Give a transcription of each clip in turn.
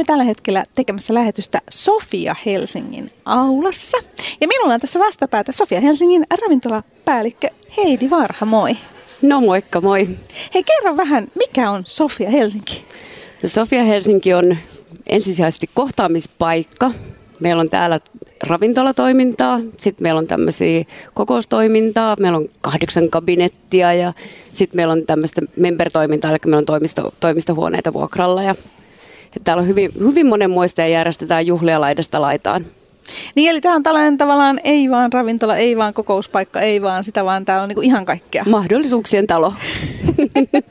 olemme tällä hetkellä tekemässä lähetystä Sofia Helsingin aulassa. Ja minulla on tässä vastapäätä Sofia Helsingin ravintolapäällikkö Heidi Varha, moi. No moikka, moi. Hei kerro vähän, mikä on Sofia Helsinki? No Sofia Helsinki on ensisijaisesti kohtaamispaikka. Meillä on täällä ravintolatoimintaa, sitten meillä on tämmöisiä kokoustoimintaa, meillä on kahdeksan kabinettia ja sitten meillä on tämmöistä membertoimintaa, eli meillä on toimisto, toimistohuoneita vuokralla ja täällä on hyvin, hyvin monenmoista ja järjestetään juhlia laidasta laitaan. Niin eli tämä on tällainen tavallaan ei vaan ravintola, ei vaan kokouspaikka, ei vaan sitä, vaan täällä on niinku ihan kaikkea. Mahdollisuuksien talo.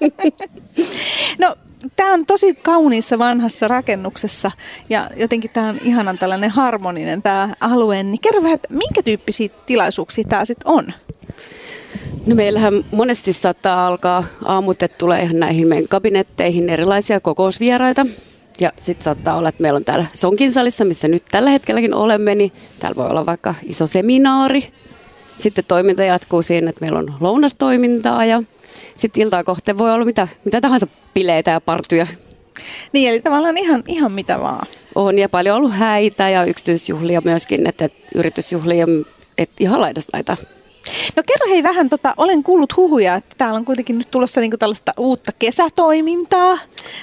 no tämä on tosi kauniissa vanhassa rakennuksessa ja jotenkin tämä on ihanan tällainen harmoninen tämä alue. Niin kerro vähän, että minkä tyyppisiä tilaisuuksia tämä sitten on? No meillähän monesti saattaa alkaa aamut, että tulee ihan näihin meidän kabinetteihin erilaisia kokousvieraita. Ja sitten saattaa olla, että meillä on täällä Sonkin salissa, missä nyt tällä hetkelläkin olemme, niin täällä voi olla vaikka iso seminaari. Sitten toiminta jatkuu siinä, että meillä on lounastoimintaa ja sitten iltaa kohteen voi olla mitä, mitä tahansa bileitä ja partuja. Niin, eli tavallaan ihan, ihan mitä vaan. On, ja paljon ollut häitä ja yksityisjuhlia myöskin, että, että yritysjuhlia, että ihan laidasta laita. No kerro hei vähän, tota, olen kuullut huhuja, että täällä on kuitenkin nyt tulossa niinku tällaista uutta kesätoimintaa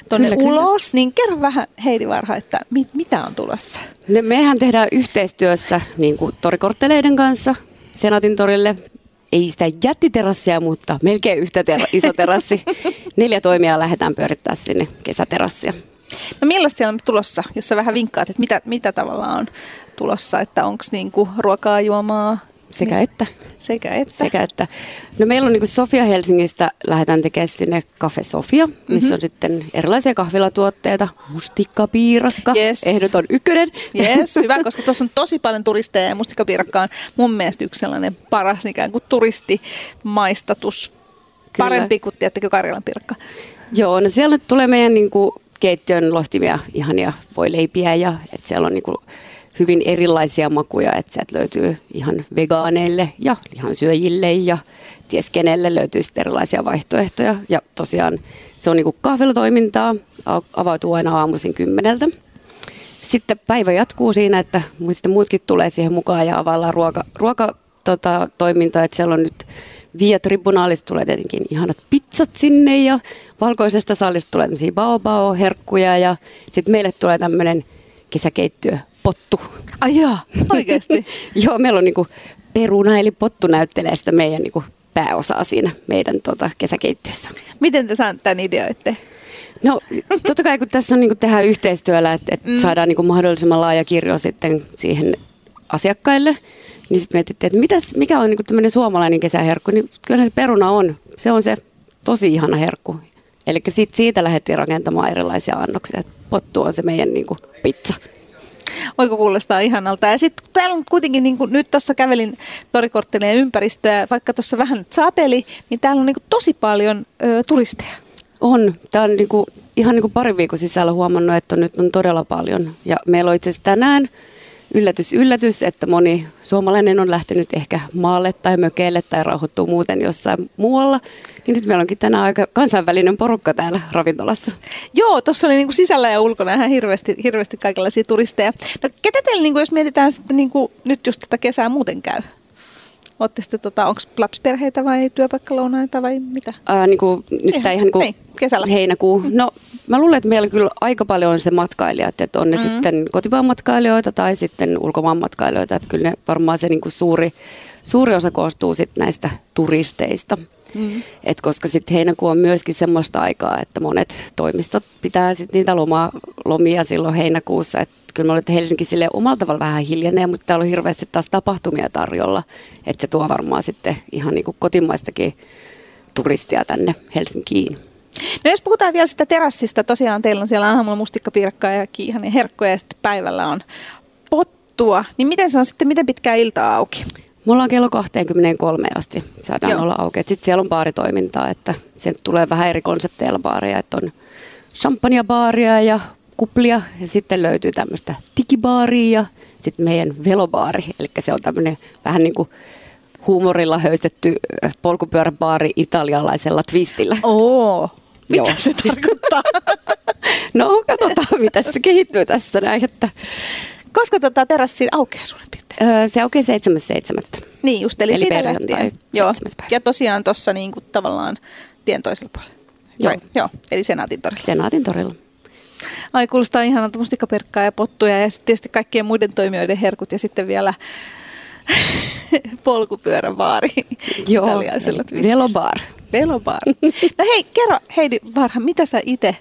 tuonne ulos. Kyllä. Niin kerro vähän Heidi Varha, että mit, mitä on tulossa? No, mehän tehdään yhteistyössä niin kuin torikortteleiden kanssa Senaatin torille ei sitä jättiterassia, mutta melkein yhtä ter- iso terassi. Neljä toimijaa lähdetään pyörittää sinne kesäterassia. No millaista siellä on tulossa, jos sä vähän vinkkaat, että mitä, mitä tavallaan on tulossa, että onko niinku ruokaa, juomaa, sekä niin. että. Sekä että. Sekä että. No meillä on niin Sofia Helsingistä, lähdetään tekemään sinne Cafe Sofia, missä mm-hmm. on sitten erilaisia kahvilatuotteita. Mustikkapiirakka, yes. ehdoton ykkönen. Yes, hyvä, koska tuossa on tosi paljon turisteja ja mustikkapiirakka on mun mielestä yksi sellainen paras ikään kuin turistimaistatus. Kyllä. Parempi kuin, tiettäkö, Karjalan piirakka. Joo, no siellä tulee meidän niin kuin, keittiön lohtimia ihania voileipiä ja että siellä on niin kuin, hyvin erilaisia makuja, että sieltä löytyy ihan vegaaneille ja lihansyöjille ja ties kenelle löytyy sitten erilaisia vaihtoehtoja. Ja tosiaan se on niin kuin kahvilatoimintaa, avautuu aina aamuisin kymmeneltä. Sitten päivä jatkuu siinä, että sitten muutkin tulee siihen mukaan ja availlaan ruoka, ruoka tota, että siellä on nyt Via Tribunaalista tulee tietenkin ihanat pizzat sinne ja valkoisesta salista tulee tämmöisiä baobao-herkkuja ja sitten meille tulee tämmöinen kesäkeittiö pottu. Ai jaa, oikeasti? Joo, meillä on niinku peruna eli pottu näyttelee sitä meidän niinku pääosaa siinä meidän tota, kesäkeittiössä. Miten te saatte tämän ideoitte? No totta kai kun tässä on niin tehdään yhteistyöllä, että, että mm. saadaan niin mahdollisimman laaja kirjo sitten siihen asiakkaille, niin sitten mietittiin, että mitäs, mikä on niin tämmöinen suomalainen kesäherkku, niin kyllä se peruna on. Se on se tosi ihana herkku. Eli siitä, siitä lähdettiin rakentamaan erilaisia annoksia. Pottu on se meidän niin pizza. Voiko kuulostaa ihanalta. Ja sitten täällä on kuitenkin, niin kuin nyt tuossa kävelin torikortteleen ympäristöä, vaikka tuossa vähän sateli, niin täällä on niin kuin tosi paljon ö, turisteja. On. Tämä on niin kuin, ihan niin kuin parin viikon sisällä huomannut, että nyt on todella paljon. Ja meillä on itse asiassa tänään yllätys, yllätys, että moni suomalainen on lähtenyt ehkä maalle tai mökeille tai rauhoittuu muuten jossain muualla. Niin nyt meillä onkin tänään aika kansainvälinen porukka täällä ravintolassa. Joo, tuossa oli niinku sisällä ja ulkona ihan hirveästi, hirveästi kaikenlaisia turisteja. No ketä teillä, niinku, jos mietitään sitten niinku, nyt just tätä kesää muuten käy? Olette sitten, tota, onko lapsiperheitä vai työpaikkalounaita vai mitä? Ää, niin kuin, nyt tämä ihan niin kuin kesällä. heinäkuu. No mä luulen, että meillä kyllä aika paljon on se matkailijat, että on ne mm. sitten kotimaan matkailijoita tai sitten ulkomaan matkailijoita, että kyllä ne varmaan se niin kuin suuri, suuri osa koostuu sitten näistä turisteista. Mm. Et koska sitten heinäkuu on myöskin semmoista aikaa, että monet toimistot pitää sitten niitä loma, lomia silloin heinäkuussa. Et kyllä mä olen, että Helsinki sille omalla tavalla vähän hiljenee, mutta täällä on hirveästi taas tapahtumia tarjolla. Että se tuo varmaan sitten ihan niin kuin kotimaistakin turistia tänne Helsinkiin. No jos puhutaan vielä sitä terassista, tosiaan teillä on siellä aamulla mustikkapiirakkaa ja kiihanen herkkoja ja sitten päivällä on pottua, niin miten se on sitten, miten pitkään iltaa auki? Mulla on kello 23 asti saadaan Joo. olla auki. Sitten siellä on baaritoimintaa, että se tulee vähän eri konsepteilla baaria, että on champagnebaaria ja kuplia ja sitten löytyy tämmöistä digibaaria ja sitten meidän velobaari, eli se on tämmöinen vähän niin kuin huumorilla höystetty polkupyöräbaari italialaisella twistillä. Oo, mitä Joo. se tarkoittaa? No katsotaan, mitä se kehittyy tässä näin. Että... Koska tota terassi aukeaa suurin piirtein? Öö, se aukeaa 7.7. Niin just, eli, Eli siitä lähtien. Joo. päivä. Ja tosiaan tuossa niinku tavallaan tien toisella puolella. Joo. Vai? Joo, eli Senaatin torilla. Senaatin torilla. Ai kuulostaa ihanalta mustikaperkkaa ja pottuja ja sitten tietysti kaikkien muiden toimijoiden herkut ja sitten vielä polkupyörän baari Joo. Velobar. Velobar. No hei, kerro Heidi Varha, mitä sä itse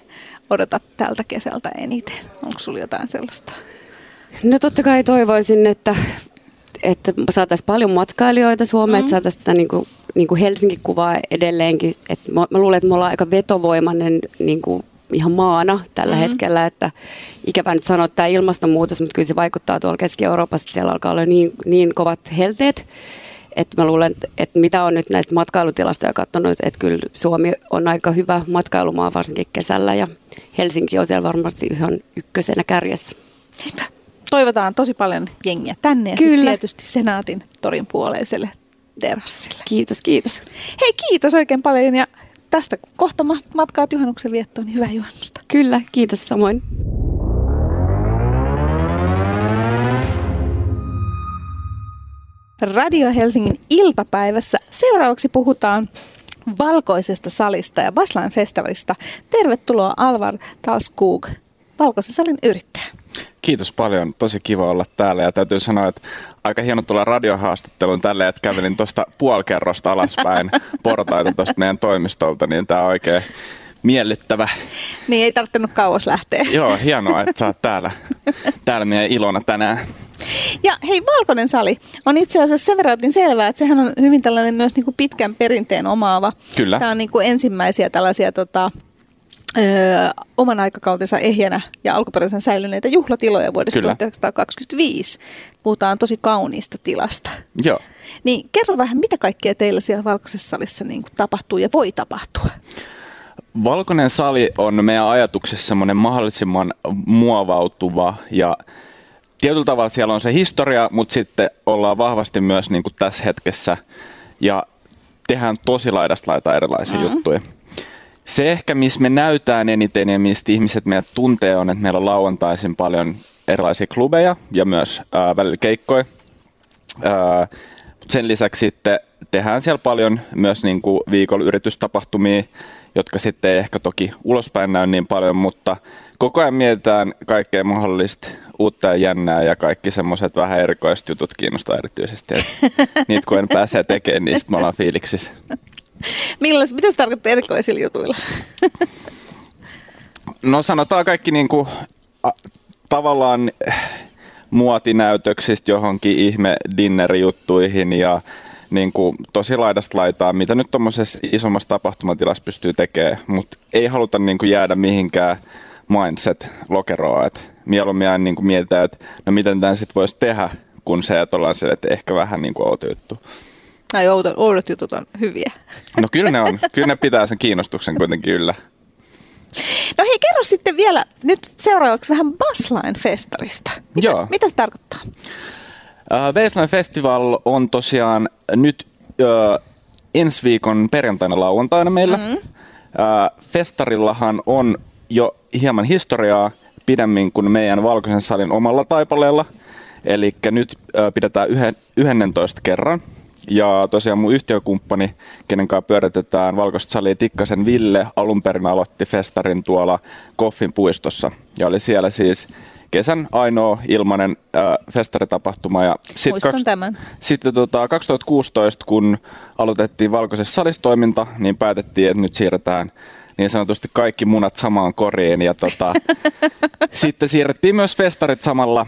odotat tältä kesältä eniten? Onko sulla jotain sellaista? No totta kai toivoisin, että, että saataisiin paljon matkailijoita Suomeen, mm. että saataisiin tätä niin kuin, niin kuin Helsinki-kuvaa edelleenkin. Että mä, mä luulen, että me ollaan aika vetovoimainen niin kuin ihan maana tällä Mhm. mm. hetkellä, että ikävä nyt sanoa tämä ilmastonmuutos, mutta kyllä se vaikuttaa tuolla Keski-Euroopassa, että siellä alkaa olla niin, niin kovat helteet, että mä luulen, että, että mitä on nyt näistä matkailutilastoja katsonut, että kyllä Suomi on aika hyvä matkailumaa varsinkin kesällä ja Helsinki on siellä varmasti ihan ykkösenä kärjessä. Niinpä. Toivotaan tosi paljon jengiä tänne ja Kyllä. tietysti Senaatin torin puoleiselle terassille. Kiitos, kiitos. Hei, kiitos oikein paljon ja tästä kohta ma- matkaat juhannuksen viettoon, niin hyvää juhannusta. Kyllä, kiitos samoin. Radio Helsingin iltapäivässä seuraavaksi puhutaan valkoisesta salista ja Baslan festivalista. Tervetuloa Alvar Talskog, valkoisen salin yrittäjä. Kiitos paljon, tosi kiva olla täällä ja täytyy sanoa, että aika hieno tulla radiohaastatteluun tälle, että kävelin tuosta puolikerrosta alaspäin portaita tuosta meidän toimistolta, niin tämä on oikein miellyttävä. Niin ei tarvinnut kauas lähteä. Joo, hienoa, että sä oot täällä, täällä meidän ilona tänään. Ja hei, Valkoinen sali on itse asiassa sen verran otin selvää, että sehän on hyvin tällainen myös niin kuin pitkän perinteen omaava. Kyllä. Tämä on niin kuin ensimmäisiä tällaisia tota, ö, oman aikakautensa ehjänä ja alkuperäisen säilyneitä juhlatiloja vuodesta Kyllä. 1925. Puhutaan tosi kauniista tilasta. Joo. Niin kerro vähän, mitä kaikkea teillä siellä Valkoisessa salissa niin kuin tapahtuu ja voi tapahtua? Valkoinen sali on meidän ajatuksessa semmoinen mahdollisimman muovautuva ja tietyllä tavalla siellä on se historia, mutta sitten ollaan vahvasti myös niin kuin tässä hetkessä ja tehdään tosi laidasta laita erilaisia mm-hmm. juttuja. Se ehkä, missä me näytään eniten ja mistä ihmiset meidät tuntee on, että meillä on lauantaisin paljon erilaisia klubeja ja myös ää, välillä keikkoja. Ää, sen lisäksi sitten tehdään siellä paljon myös niin kuin viikolla yritystapahtumia, jotka sitten ei ehkä toki ulospäin näy niin paljon, mutta koko ajan mietitään kaikkea mahdollista uutta ja jännää ja kaikki semmoiset vähän erikoiset jutut kiinnostaa erityisesti. Et niitä kun en pääse tekemään, niin sitten me ollaan fiiliksissä. Millais, mitä se tarkoittaa erikoisilla jutuilla? No sanotaan kaikki niin kuin, a, tavallaan eh, muotinäytöksistä johonkin ihme dinnerijuttuihin ja niin kuin, tosi laidasta laitaa, mitä nyt tuommoisessa isommassa tapahtumatilassa pystyy tekemään, mutta ei haluta niin kuin, jäädä mihinkään mindset-lokeroon, että mieluummin aina niin mietitään, että no miten tämän sitten voisi tehdä, kun se, että ollaan se, että ehkä vähän niin kuin outo juttu. Ai oudot, oudot jutut on hyviä. No kyllä ne on, kyllä ne pitää sen kiinnostuksen kuitenkin yllä. No hei, kerro sitten vielä nyt seuraavaksi vähän Bassline-festarista. Mitä, Joo. mitä se tarkoittaa? Uh, Baseline Festival on tosiaan nyt uh, ensi viikon perjantaina lauantaina meillä. Mm-hmm. Uh, festarillahan on jo hieman historiaa pidemmin kuin meidän Valkoisen salin omalla taipaleella. Eli nyt uh, pidetään yhden, 11 kerran. Ja tosiaan mun yhtiökumppani, kenen kanssa pyöritetään Valkoista salia Tikkasen Ville, alun perin aloitti festarin tuolla Koffin puistossa. Ja oli siellä siis kesän ainoa ilmainen äh, festaritapahtuma. Ja sit Muistan tämän. Sitten tota, 2016, kun aloitettiin Valkoisessa salistoiminta, niin päätettiin, että nyt siirretään niin sanotusti kaikki munat samaan koriin. Ja tota, sitten siirrettiin myös festarit samalla,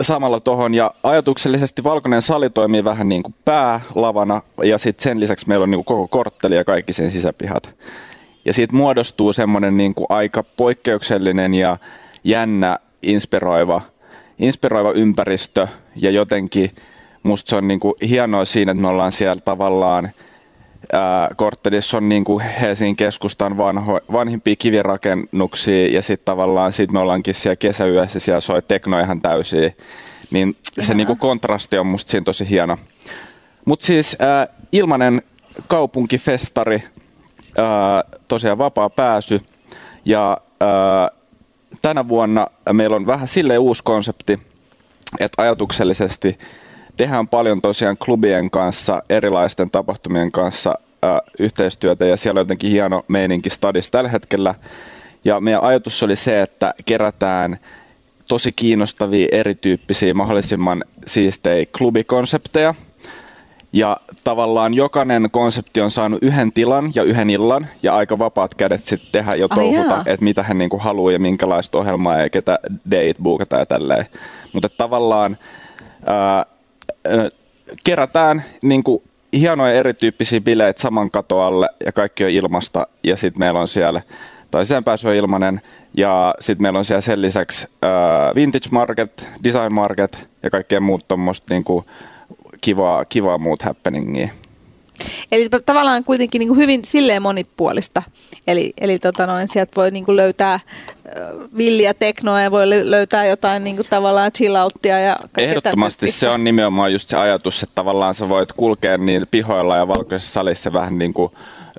samalla tuohon. Ja ajatuksellisesti Valkoinen sali toimii vähän niin kuin päälavana. Ja sitten sen lisäksi meillä on niin kuin koko kortteli ja kaikki sen sisäpihat. Ja siitä muodostuu semmoinen niin kuin aika poikkeuksellinen ja jännä, inspiroiva, inspiroiva ympäristö. Ja jotenkin musta se on niin kuin hienoa siinä, että me ollaan siellä tavallaan ää, korttelissa on niin kuin Helsingin keskustan vanho, vanhimpia kivirakennuksia ja sitten tavallaan sit me ollaankin siellä kesäyössä, siellä soi tekno ihan täysiä. Niin se niin kuin kontrasti on musta siinä tosi hieno. Mutta siis ää, ilmanen kaupunkifestari, ää, tosiaan vapaa pääsy ja ää, tänä vuonna meillä on vähän silleen uusi konsepti, että ajatuksellisesti tehdään paljon tosiaan klubien kanssa, erilaisten tapahtumien kanssa ää, yhteistyötä ja siellä on jotenkin hieno meininki stadissa tällä hetkellä. Ja meidän ajatus oli se, että kerätään tosi kiinnostavia erityyppisiä, mahdollisimman siistejä klubikonsepteja. Ja tavallaan jokainen konsepti on saanut yhden tilan ja yhden illan ja aika vapaat kädet sitten tehdä ja touhuta, että mitä hän niinku haluaa ja minkälaista ohjelmaa ja ketä date bookata ja tälleen. Mutta tavallaan ää, kerätään niin kuin hienoja erityyppisiä bileitä saman katoalle ja kaikki on ilmasta ja sitten meillä on siellä tai sisäänpääsy on ilmanen ja sitten meillä on siellä sen lisäksi äh, vintage market, design market ja kaikkea muut tuommoista niin kivaa, kivaa muut happeningia. Eli tavallaan kuitenkin niin kuin hyvin silleen monipuolista. Eli, eli tota noin, sieltä voi niin kuin löytää villiä teknoa ja voi löytää jotain niin kuin tavallaan chillouttia. Ja Ehdottomasti se on nimenomaan just se ajatus, että tavallaan sä voit kulkea niin pihoilla ja valkoisessa salissa vähän niin kuin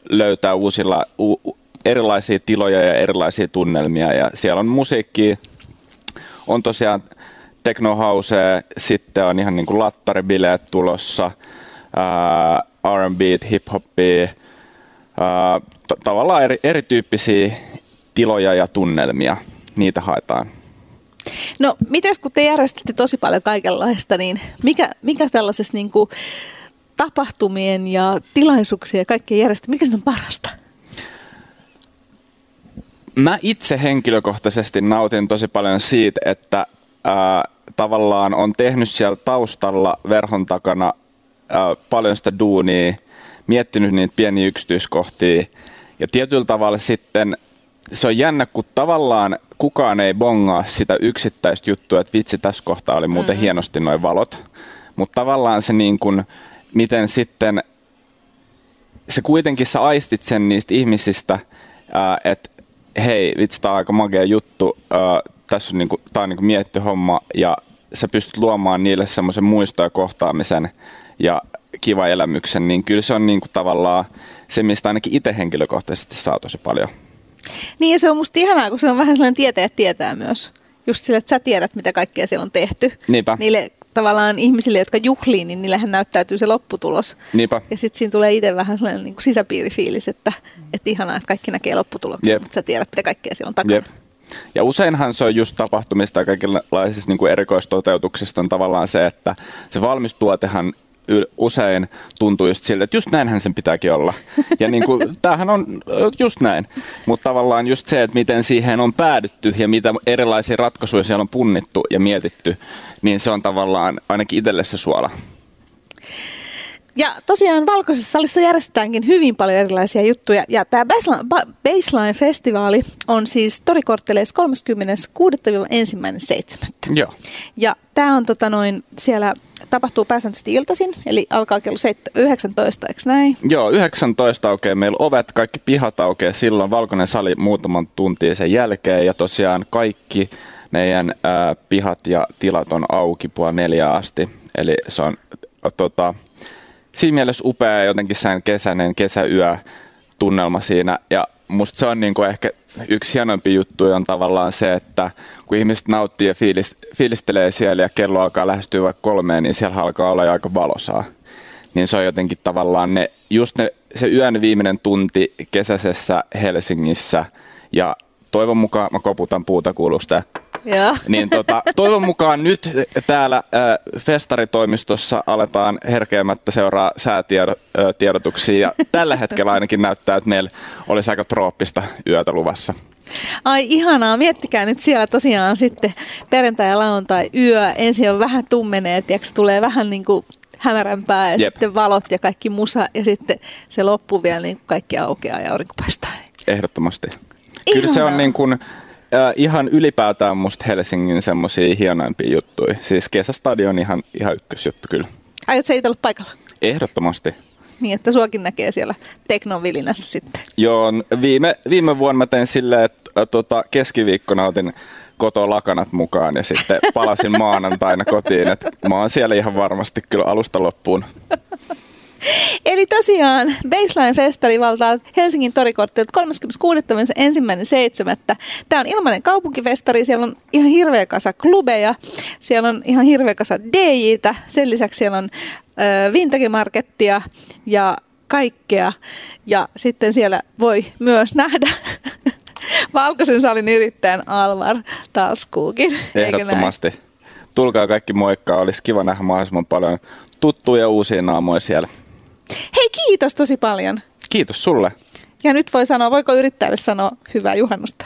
löytää uusilla, u, erilaisia tiloja ja erilaisia tunnelmia. Ja siellä on musiikki, on tosiaan technohouse, sitten on ihan niin kuin lattaribileet tulossa, ää, R&B, hip-hoppia, t- tavallaan eri, erityyppisiä tiloja ja tunnelmia, niitä haetaan. No, mites kun te järjestätte tosi paljon kaikenlaista, niin mikä, mikä tällaisessa niin kuin, tapahtumien ja tilaisuuksien ja kaikkien järjestä, mikä se on parasta? Mä itse henkilökohtaisesti nautin tosi paljon siitä, että ää, tavallaan on tehnyt siellä taustalla verhon takana ää, paljon sitä duunia, miettinyt niitä pieniä yksityiskohtia ja tietyllä tavalla sitten se on jännä, kun tavallaan kukaan ei bongaa sitä yksittäistä juttua, että vitsi tässä kohtaa oli muuten mm-hmm. hienosti noin valot, mutta tavallaan se niin kuin, miten sitten se kuitenkin sä aistit sen niistä ihmisistä, että hei, vitsi, tämä on aika magea juttu, ää, tässä on, niinku, tää on niinku mietty homma, ja sä pystyt luomaan niille semmoisen muisto- ja kohtaamisen ja kiva elämyksen, niin kyllä se on niinku tavallaan se, mistä ainakin itse henkilökohtaisesti saa tosi paljon. Niin ja se on musta ihanaa, kun se on vähän sellainen tietäjät tietää myös. Just sillä, että sä tiedät, mitä kaikkea siellä on tehty. Niinpä. Niille tavallaan ihmisille, jotka juhlii, niin niillähän näyttäytyy se lopputulos. Niinpä. Ja sitten siinä tulee itse vähän sellainen niin kuin sisäpiirifiilis, että, että ihanaa, että kaikki näkee lopputuloksen, Jep. mutta sä tiedät, mitä kaikkea siellä on takana. Jep. Ja useinhan se on just tapahtumista ja kaikenlaisista niin kuin erikoistoteutuksista on tavallaan se, että se valmis tuotehan usein tuntuu just siltä, että just näinhän sen pitääkin olla. Ja niin kuin, tämähän on just näin. Mutta tavallaan just se, että miten siihen on päädytty ja mitä erilaisia ratkaisuja siellä on punnittu ja mietitty, niin se on tavallaan ainakin itselle se suola. Ja tosiaan Valkoisessa salissa järjestetäänkin hyvin paljon erilaisia juttuja. Ja tämä Baseline-festivaali on siis Torikortteleissa 36-1.7. Joo. Ja tämä on tota noin, siellä tapahtuu pääsääntöisesti iltaisin, eli alkaa kello 19, eikö näin? Joo, 19 aukeaa meillä ovet, kaikki pihat aukeaa silloin, valkoinen sali muutaman tuntia sen jälkeen, ja tosiaan kaikki meidän ää, pihat ja tilat on auki puoli neljä asti, eli se on tota, siinä mielessä upea jotenkin sen kesäinen kesäyö tunnelma siinä. Ja musta se on niin kuin ehkä yksi hienompi juttu on tavallaan se, että kun ihmiset nauttii ja fiilis, fiilistelee siellä ja kello alkaa lähestyä vaikka kolmeen, niin siellä alkaa olla aika valosaa. Niin se on jotenkin tavallaan ne, just ne, se yön viimeinen tunti kesäisessä Helsingissä ja toivon mukaan mä koputan puuta kuulusta. Joo. Niin tota, toivon mukaan nyt täällä äh, festaritoimistossa aletaan herkeämättä seuraa säätiedotuksia ja tällä hetkellä ainakin näyttää, että meillä olisi aika trooppista yötä luvassa. Ai ihanaa, miettikää nyt siellä tosiaan sitten perjantai ja lauantai yö. Ensin on vähän tummeneet, ja tulee vähän niin kuin hämärämpää ja Jep. sitten valot ja kaikki musa ja sitten se loppu vielä niin kaikki aukeaa ja aurinko paistaa. Ehdottomasti. Kyllä se on niin kuin, äh, ihan ylipäätään musta Helsingin semmoisia hienoimpia juttuja. Siis kesästadion ihan, ihan ykkösjuttu kyllä. Aiot sä itse olla paikalla? Ehdottomasti. Niin, että suokin näkee siellä teknovilinässä sitten. Joo, viime, viime vuonna mä tein silleen, että äh, tota, keskiviikkona otin kotoa lakanat mukaan ja sitten palasin maanantaina kotiin. Et mä oon siellä ihan varmasti kyllä alusta loppuun. Eli tosiaan Baseline-festari valtaa Helsingin torikortteilta 36.1.7. Tämä on ilmainen kaupunkifestari, siellä on ihan hirveä kasa klubeja, siellä on ihan hirveä kasa DJtä, sen lisäksi siellä on ö, vintage-markettia ja kaikkea. Ja sitten siellä voi myös nähdä Valkoisen salin yrittäjän Alvar Talskuukin. Ehdottomasti. Tulkaa kaikki moikkaa, olisi kiva nähdä mahdollisimman paljon tuttuja uusia naamoja siellä. Hei, kiitos tosi paljon. Kiitos sulle. Ja nyt voi sanoa, voiko yrittäjälle sanoa hyvää juhannusta?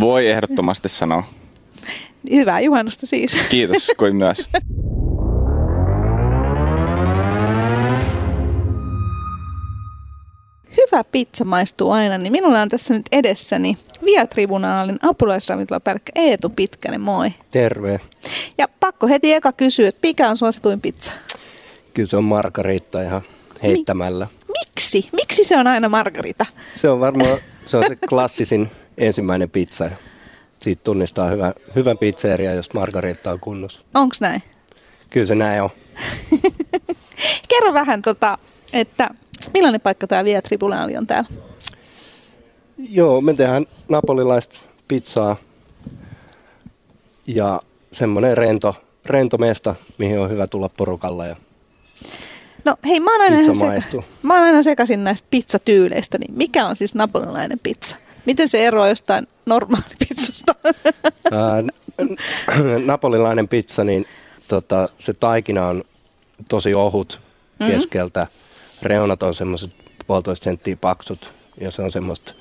Voi ehdottomasti sanoa. Hyvää juhannusta siis. Kiitos, kuin myös. Hyvä pizza maistuu aina, niin minulla on tässä nyt edessäni Via-tribunaalin apulaisravintolapäällikkö Eetu Pitkänen, moi. Terve. Ja pakko heti eka kysyä, että mikä on suosituin pizza? Kyllä se on margarita ihan heittämällä. Miksi? Miksi se on aina margarita? Se on varmaan se, on se klassisin ensimmäinen pizza. Siitä tunnistaa hyvä, hyvän pizzeria, jos margarita on kunnossa. Onks näin? Kyllä se näin on. Kerro vähän, tota, että millainen paikka tämä Via-tribulaali on täällä? Joo, me tehdään napolilaista pizzaa ja semmoinen rento, rento mesta, mihin on hyvä tulla porukalla. Ja No hei, mä oon aina, ihan seka- mä oon aina sekaisin näistä pizzatyyleistä, niin mikä on siis napolilainen pizza? Miten se eroaa jostain normaalipizzasta? Ää, napolilainen pizza, niin tota, se taikina on tosi ohut Mhm. keskeltä. Reunat on semmoiset puolitoista senttiä paksut ja se on semmoista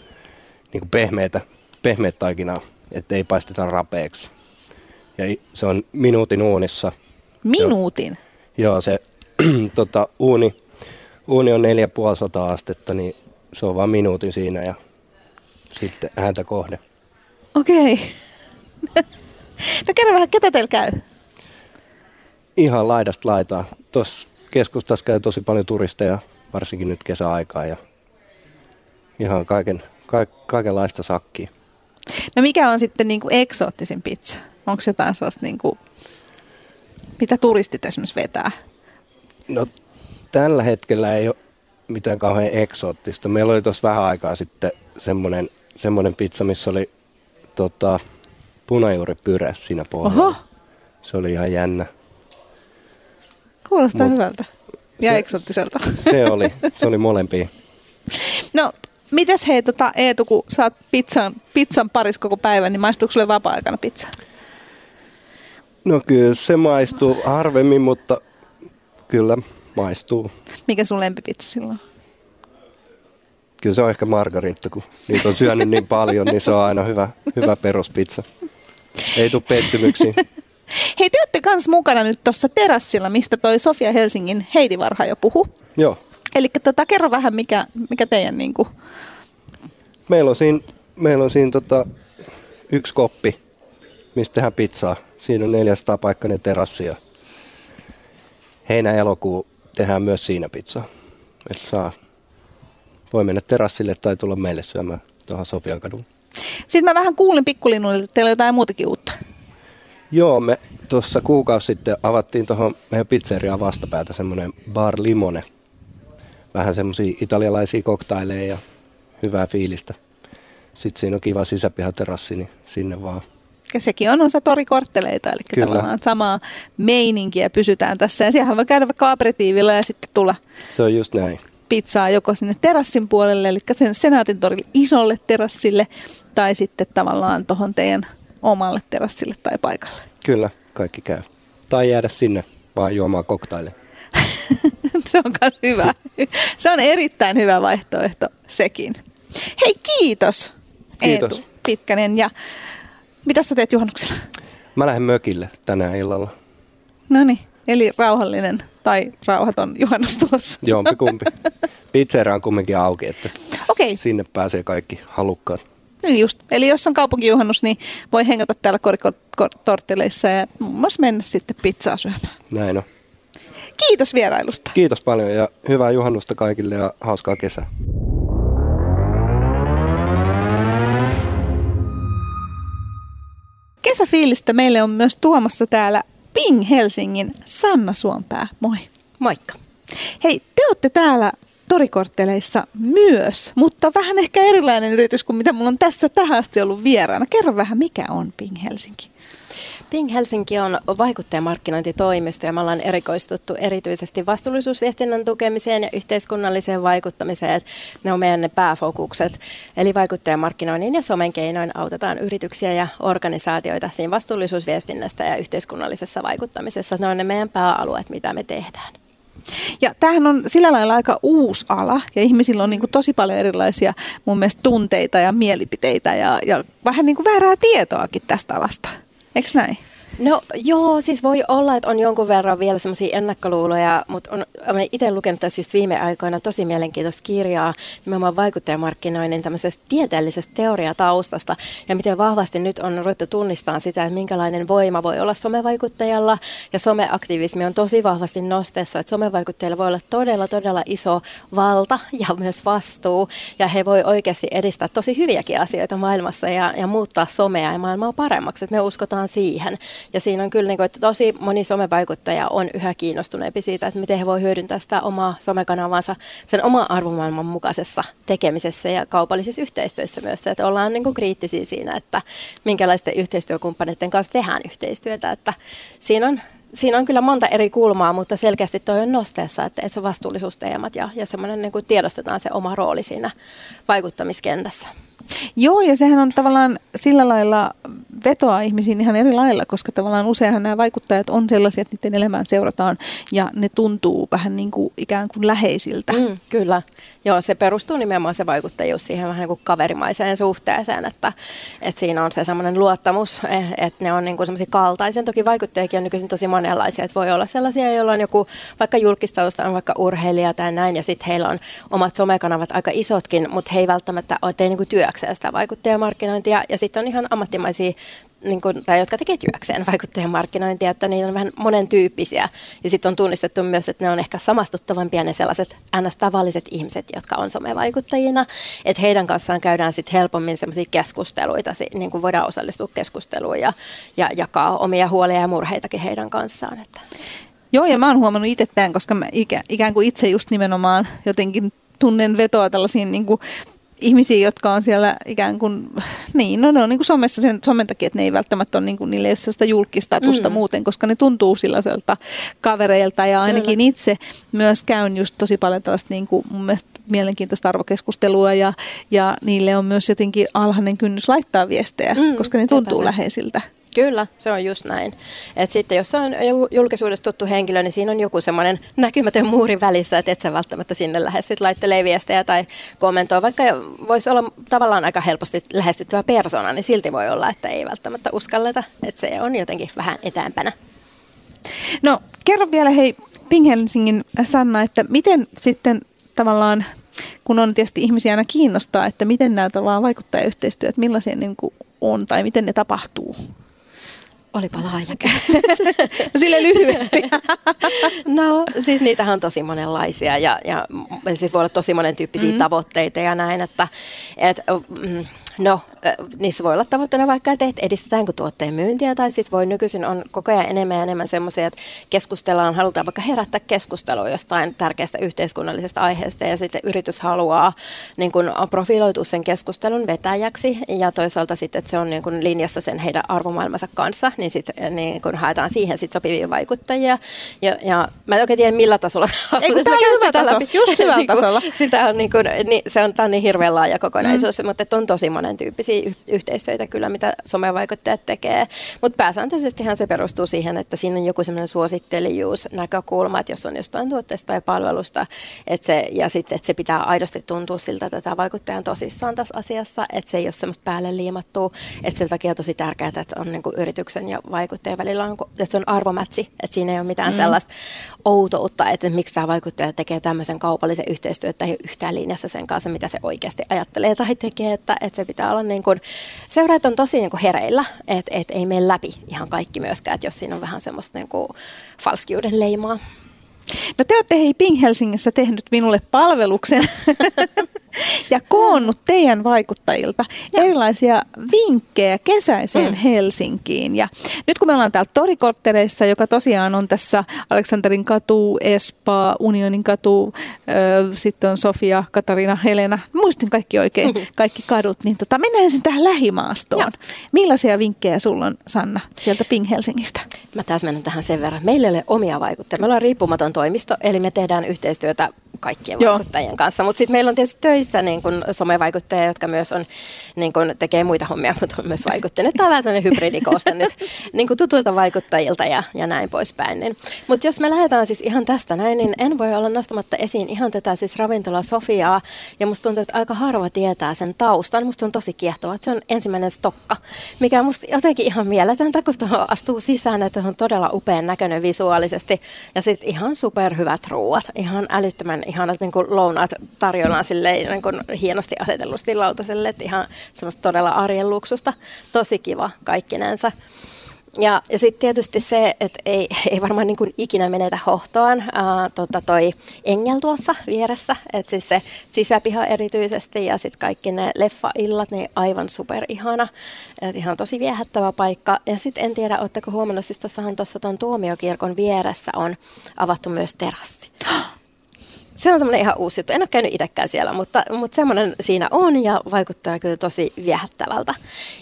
niin pehmeitä, pehmeät taikinaa, että ei paisteta rapeeksi. Ja se on minuutin uunissa. Minuutin. Joo, se tota, uuni, uuni on 4500 astetta, niin se on vain minuutin siinä ja sitten ääntä kohde. Okei. no kerro vähän, ketä teillä käy? Ihan laidasta laitaa. Tuossa keskustassa käy tosi paljon turisteja, varsinkin nyt kesäaikaa ja ihan kaiken, ka, kaikenlaista sakkia. No mikä on sitten niin kuin eksoottisin pizza? Onko jotain sellaista, niin kuin, mitä turistit esimerkiksi vetää? No tällä hetkellä ei ole mitään kauhean eksoottista. Meillä oli tuossa vähän aikaa sitten semmoinen, semmoinen pizza, missä oli tota, punajuuripyrä siinä pohjalla. Oho, Se oli ihan jännä. kuulostaa Mut- hyvältä. Ja se- eksoottiselta. Se oli, se oli molempia. No, mitäs hei tota, Eetu, kun oot pizzan, pizzan parissa koko päivän, niin maistuuko sulle vapaa-aikana pizza? No kyllä se maistuu harvemmin, mutta kyllä maistuu. Mikä sun lempipizza silloin? Kyllä se on ehkä margarita, kun niitä on syönyt niin paljon, niin se on aina hyvä, hyvä peruspizza. Ei tule pettymyksiä. Hei, te olette kans mukana nyt tuossa terassilla, mistä toi Sofia Helsingin Heidi Varha jo puhu. Joo, Eli tota, kerro vähän, mikä, mikä teidän niin kuin, meillä on siinä, meillä on siinä tota, yksi koppi, mistä tehdään pizzaa. Siinä on 400 paikkainen terassi ja heinä-elokuu tehdään myös siinä pizzaa. Et saa, voi mennä terassille tai tulla meille syömään tuohon Sofian kaduun. Sitten mä vähän kuulin pikkulinnuilta, että teillä on jotain muutakin uutta. Joo, me tuossa kuukausi sitten avattiin tuohon meidän pizzeriaan vastapäätä semmoinen Bar Limone. Vähän semmoisia italialaisia koktaileja ja hyvää fiilistä. Sitten siinä on kiva sisäpihaterassi, niin sinne vaan. Ja sekin on osa torikortteleita, eli Kyllä. tavallaan samaa meininkiä pysytään tässä. Ja siellähän voi käydä vaikka aperitiivilla ja sitten tulla Se on just näin. pizzaa joko sinne terassin puolelle, eli sen Senaatin torille isolle terassille, tai sitten tavallaan tuohon teidän omalle terassille tai paikalle. Kyllä, kaikki käy. Tai jäädä sinne vaan juomaan koktaille. Se on myös hyvä. Se on erittäin hyvä vaihtoehto sekin. Hei, kiitos, Kiitos. Eetu Pitkänen. Ja mitä sä teet juhannuksena? Mä lähden mökille tänään illalla. No niin, eli rauhallinen tai rauhaton juhannus tulossa. Jompikumpi. Pizzeria on kumminkin auki, että Okei. sinne pääsee kaikki halukkaat. Niin just. Eli jos on kaupunkijuhannus, niin voi hengata täällä korikortteleissa ja muun muassa mennä sitten pizzaa syömään. Näin on. Kiitos vierailusta. Kiitos paljon ja hyvää juhannusta kaikille ja hauskaa kesää. Kesäfiilistä meille on myös tuomassa täällä Ping Helsingin Sanna Suompää. Moi. Moikka. Hei, te olette täällä torikortteleissa myös, mutta vähän ehkä erilainen yritys kuin mitä mulla on tässä tähän asti ollut vieraana. Kerro vähän, mikä on Ping Helsinki? Ping Helsinki on vaikuttajamarkkinointitoimisto ja me ollaan erikoistuttu erityisesti vastuullisuusviestinnän tukemiseen ja yhteiskunnalliseen vaikuttamiseen. Ne on meidän ne pääfokukset. Eli vaikuttajamarkkinoinnin ja somen keinoin autetaan yrityksiä ja organisaatioita siinä vastuullisuusviestinnästä ja yhteiskunnallisessa vaikuttamisessa. Ne on ne meidän pääalueet, mitä me tehdään. Ja tämähän on sillä lailla aika uusi ala ja ihmisillä on niin kuin tosi paljon erilaisia mun mielestä tunteita ja mielipiteitä ja, ja vähän niin kuin väärää tietoakin tästä alasta. Eikö näin? No joo, siis voi olla, että on jonkun verran vielä semmoisia ennakkoluuloja, mutta on, olen itse lukenut tässä just viime aikoina tosi mielenkiintoista kirjaa nimenomaan vaikuttajamarkkinoinnin tämmöisestä tieteellisestä teoriataustasta. Ja miten vahvasti nyt on ruvettu tunnistamaan sitä, että minkälainen voima voi olla somevaikuttajalla. Ja someaktivismi on tosi vahvasti nosteessa, että somevaikuttajilla voi olla todella, todella iso valta ja myös vastuu. Ja he voi oikeasti edistää tosi hyviäkin asioita maailmassa ja, ja muuttaa somea ja maailmaa paremmaksi, että me uskotaan siihen. Ja siinä on kyllä, niin kuin, että tosi moni somevaikuttaja on yhä kiinnostuneempi siitä, että miten he voi hyödyntää sitä omaa somekanavansa sen oma arvomaailman mukaisessa tekemisessä ja kaupallisissa yhteistyössä myös. Että ollaan niin kuin kriittisiä siinä, että minkälaisten yhteistyökumppaneiden kanssa tehdään yhteistyötä. Että siinä on siinä on kyllä monta eri kulmaa, mutta selkeästi toi on nosteessa, että se vastuullisuusteemat ja, ja semmoinen niin tiedostetaan se oma rooli siinä vaikuttamiskentässä. Joo, ja sehän on tavallaan sillä lailla vetoa ihmisiin ihan eri lailla, koska tavallaan useinhan nämä vaikuttajat on sellaisia, että niiden elämään seurataan ja ne tuntuu vähän niin kuin ikään kuin läheisiltä. Mm, kyllä. Joo, se perustuu nimenomaan se vaikuttajuus siihen vähän niin kuin kaverimaiseen suhteeseen, että, että siinä on se semmoinen luottamus, eh, että ne on niin kuin semmoisia kaltaisia. Toki vaikuttajakin on nykyisin tosi monenlaisia, että voi olla sellaisia, joilla on joku vaikka julkistausta, on vaikka urheilija tai näin, ja sitten heillä on omat somekanavat aika isotkin, mutta he ei välttämättä ole niin kuin työkseen sitä vaikuttajamarkkinointia, ja sitten on ihan ammattimaisia niin kuin, tai jotka tekevät työkseen vaikuttajamarkkinointia, että niillä on vähän monen tyyppisiä. Ja sitten on tunnistettu myös, että ne on ehkä samastuttavampia ne sellaiset ns-tavalliset ihmiset, jotka on somevaikuttajina. Että heidän kanssaan käydään sitten helpommin sellaisia keskusteluita, niin kuin voidaan osallistua keskusteluun ja, ja jakaa omia huolia ja murheitakin heidän kanssaan. Että. Joo, ja mä oon huomannut itse tämän, koska mä ikä, ikään kuin itse just nimenomaan jotenkin tunnen vetoa tällaisiin niin kuin ihmisiä, jotka on siellä ikään kuin, niin, no ne on niin kuin somessa sen somen takia, että ne ei välttämättä ole, niin kuin, niille ei ole sellaista julkistatusta mm. muuten, koska ne tuntuu sellaiselta kavereilta ja ainakin Kyllä. itse myös käyn just tosi paljon tällaista niin kuin, mun mielestä mielenkiintoista arvokeskustelua ja, ja niille on myös jotenkin alhainen kynnys laittaa viestejä, mm, koska ne tuntuu läheisiltä. Kyllä, se on just näin. Et sitten jos on julkisuudessa tuttu henkilö, niin siinä on joku semmoinen näkymätön muuri välissä, että et sä välttämättä sinne lähde sitten laittelee viestejä tai kommentoi. Vaikka voisi olla tavallaan aika helposti lähestyttävä persona, niin silti voi olla, että ei välttämättä uskalleta, että se on jotenkin vähän etäämpänä. No kerro vielä hei Ping Helsingin Sanna, että miten sitten tavallaan, kun on tietysti ihmisiä aina kiinnostaa, että miten nämä tavallaan vaikuttajayhteistyöt, millaisia niin kuin on tai miten ne tapahtuu? Olipa laaja kysymys. No sille lyhyesti. no siis niitähän on tosi monenlaisia ja, ja siis voi olla tosi monen tyyppisiä mm-hmm. tavoitteita ja näin, että et, mm, no niissä voi olla tavoitteena vaikka, että edistetäänkö tuotteen myyntiä, tai sitten voi nykyisin on koko ajan enemmän ja enemmän semmoisia, että keskustellaan, halutaan vaikka herättää keskustelua jostain tärkeästä yhteiskunnallisesta aiheesta, ja sitten yritys haluaa niin kun, profiloitua sen keskustelun vetäjäksi, ja toisaalta sitten, että se on niin kun, linjassa sen heidän arvomaailmansa kanssa, niin sitten niin kun, haetaan siihen sit sopivia vaikuttajia. Ja, ja mä en oikein tiedä, millä tasolla. Ei, kun tämä on hyvä taso, läpi. just hyvällä niin tasolla. Sitä on, niin kun, niin, se on, on niin hirveän laaja kokonaisuus, mm. mutta on tosi monen tyyppisiä sellaisia yhteistyötä kyllä, mitä somevaikuttajat tekee. Mutta pääsääntöisestihan se perustuu siihen, että siinä on joku semmoinen suosittelijuus näkökulma, että jos on jostain tuotteesta tai palvelusta, että se, ja sitten, että se pitää aidosti tuntua siltä, että tämä vaikuttaja on tosissaan tässä asiassa, että se ei ole semmoista päälle liimattua, että sen takia on tosi tärkeää, että on niin yrityksen ja vaikuttajan välillä on, että se on arvomätsi, että siinä ei ole mitään mm. sellaista outoutta, että miksi tämä vaikuttaja tekee tämmöisen kaupallisen yhteistyön, että ei ole yhtään linjassa sen kanssa, mitä se oikeasti ajattelee tai tekee, että, että se pitää olla niin kuin, seuraajat on tosi niin kuin hereillä, että, että ei mene läpi ihan kaikki myöskään, että jos siinä on vähän semmoista niin kuin falskiuden leimaa. No te olette hei Ping Helsingissä tehnyt minulle palveluksen. ja koonnut teidän vaikuttajilta erilaisia vinkkejä kesäiseen mm. Helsinkiin. Ja nyt kun me ollaan täällä Torikorttereissa, joka tosiaan on tässä Aleksanterin katu, Espaa, Unionin katu, ö, sitten on Sofia, Katarina, Helena, muistin kaikki oikein, mm-hmm. kaikki kadut, niin tota, mennään ensin tähän lähimaastoon. Joo. Millaisia vinkkejä sulla on, Sanna, sieltä Ping Helsingistä? Mä täsmennän tähän sen verran. Meillä ei ole omia vaikuttajia. Me ollaan riippumaton toimisto, eli me tehdään yhteistyötä kaikkien Joo. vaikuttajien kanssa. Mutta sitten meillä on tietysti töissä niin kun somevaikuttajia, jotka myös on, niin kun tekee muita hommia, mutta on myös vaikuttajia. Tämä on vähän tämmöinen hybridikooste nyt niin kun tutuilta vaikuttajilta ja, ja näin poispäin. Niin. Mutta jos me lähdetään siis ihan tästä näin, niin en voi olla nostamatta esiin ihan tätä siis ravintola Sofiaa. Ja musta tuntuu, että aika harva tietää sen taustan. Musta on tosi kiehtova, että se on ensimmäinen stokka, mikä on musta jotenkin ihan mieletöntä, kun tuohon astuu sisään, että se on todella upean näköinen visuaalisesti. Ja sitten ihan superhyvät ruuat, ihan älyttömän ihanat niin kuin lounaat tarjolla silleen, niin kuin hienosti asetellusti lautaselle, että ihan semmoista todella arjen luksusta. Tosi kiva kaikkinensa. Ja, ja sitten tietysti se, että ei, ei varmaan niin kuin ikinä menetä hohtoaan ää, tota toi Engel tuossa vieressä, että siis se sisäpiha erityisesti ja sitten kaikki ne leffaillat, niin aivan superihana, että ihan tosi viehättävä paikka. Ja sitten en tiedä, oletteko huomannut, siis tuossahan tuossa tuon tuomiokirkon vieressä on avattu myös terassi. se on semmoinen ihan uusi juttu. En ole käynyt itsekään siellä, mutta, mutta semmoinen siinä on ja vaikuttaa kyllä tosi viehättävältä.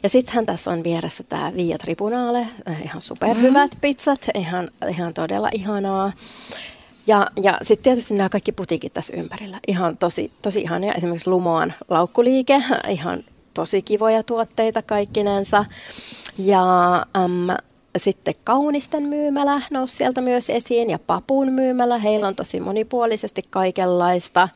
Ja sittenhän tässä on vieressä tämä Via Tribunale, äh, ihan superhyvät mm. pizzat, ihan, ihan todella ihanaa. Ja, ja sitten tietysti nämä kaikki putiikit tässä ympärillä. Ihan tosi, tosi ihania. Esimerkiksi Lumoan laukkuliike, ihan tosi kivoja tuotteita kaikkinensa. Ja um, sitten Kaunisten myymälä nousi sieltä myös esiin ja Papun myymälä. Heillä on tosi monipuolisesti kaikenlaista.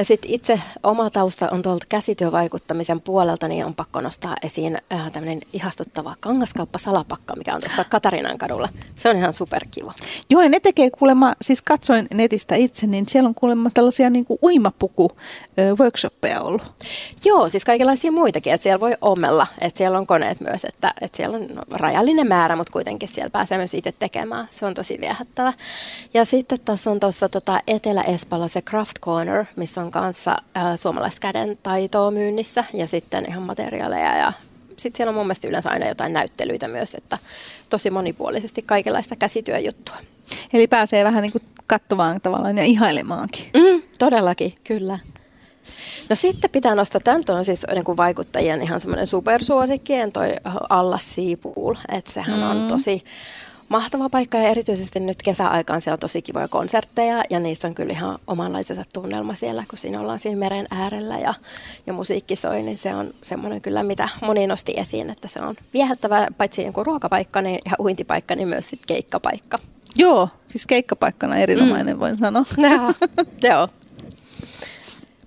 Ja sitten itse oma tausta on tuolta käsityövaikuttamisen puolelta, niin on pakko nostaa esiin äh, tämmöinen ihastuttava kangaskauppa Salapakka, mikä on tuossa Katarinan kadulla. Se on ihan superkiva. Joo, ne tekee kuulemma, siis katsoin netistä itse, niin siellä on kuulemma tällaisia niin kuin uimapuku workshoppeja ollut. Joo, siis kaikenlaisia muitakin, että siellä voi omella, että siellä on koneet myös, että, että siellä on rajallinen määrä, mutta kuitenkin siellä pääsee myös itse tekemään. Se on tosi viehättävä. Ja sitten tässä on tuossa tota Etelä-Espalla se Craft Corner, missä on kanssa äh, suomalaista käden taitoa myynnissä ja sitten ihan materiaaleja ja sitten siellä on mun mielestä yleensä aina jotain näyttelyitä myös, että tosi monipuolisesti kaikenlaista käsityöjuttua. Eli pääsee vähän niin kuin katsomaan tavallaan ja ihailemaankin. Mm, todellakin, kyllä. No sitten pitää nostaa, tämä on siis niin kuin vaikuttajien ihan semmoinen supersuosikkien toi Allas Siipuul, että sehän mm. on tosi mahtava paikka ja erityisesti nyt kesäaikaan siellä on tosi kivoja konsertteja ja niissä on kyllä ihan omanlaisensa tunnelma siellä, kun siinä ollaan siinä meren äärellä ja, ja musiikki soi, niin se on semmoinen kyllä, mitä moni nosti esiin, että se on viehättävä paitsi kuin ruokapaikka niin, ja uintipaikka, niin myös sit keikkapaikka. Joo, siis keikkapaikkana erinomainen mm. voin sanoa. Joo, joo.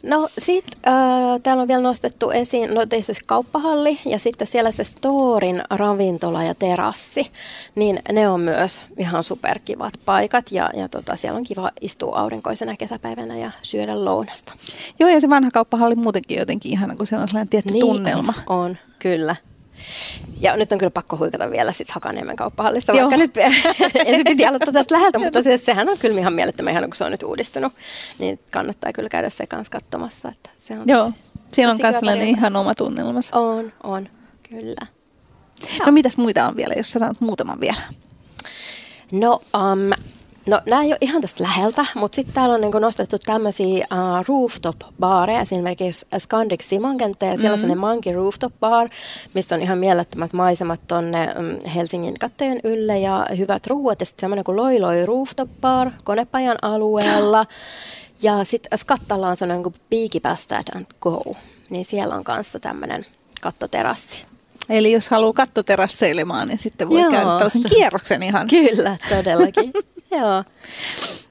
No sitten äh, täällä on vielä nostettu esiin, no tietysti kauppahalli ja sitten siellä se Storin ravintola ja terassi, niin ne on myös ihan superkivat paikat ja, ja tota, siellä on kiva istua aurinkoisena kesäpäivänä ja syödä lounasta. Joo ja se vanha kauppahalli muutenkin jotenkin ihana, kun siellä on sellainen tietty niin, tunnelma. on, kyllä. Ja nyt on kyllä pakko huikata vielä sitten Hakaniemen kauppahallista, Joo. vaikka nyt ensin piti aloittaa tästä läheltä, mutta siis sehän on kyllä ihan mielettömän ihan kun se on nyt uudistunut. Niin kannattaa kyllä käydä se kanssa katsomassa. Että se on Joo, siellä on myös sellainen ihan oma tunnelmansa. On, on, kyllä. No, no mitäs muita on vielä, jos sanot muutaman vielä? No, um, No nämä ei ole ihan tästä läheltä, mutta sitten täällä on niinku nostettu tämmöisiä uh, rooftop-baareja, esimerkiksi Scandic Simankenttä ja siellä mm-hmm. on Monkey Rooftop Bar, missä on ihan mielettömät maisemat tonne um, Helsingin kattojen ylle ja hyvät ruuat. Ja sitten semmoinen kuin Loiloi Rooftop Bar Konepajan alueella. Ja sitten Skattalla on semmoinen kuin Beaky Bastard and Go, niin siellä on kanssa tämmöinen kattoterassi. Eli jos haluaa kattoterasseilemaan, niin sitten voi Joo. käydä tällaisen kierroksen ihan. Kyllä, todellakin. Joo.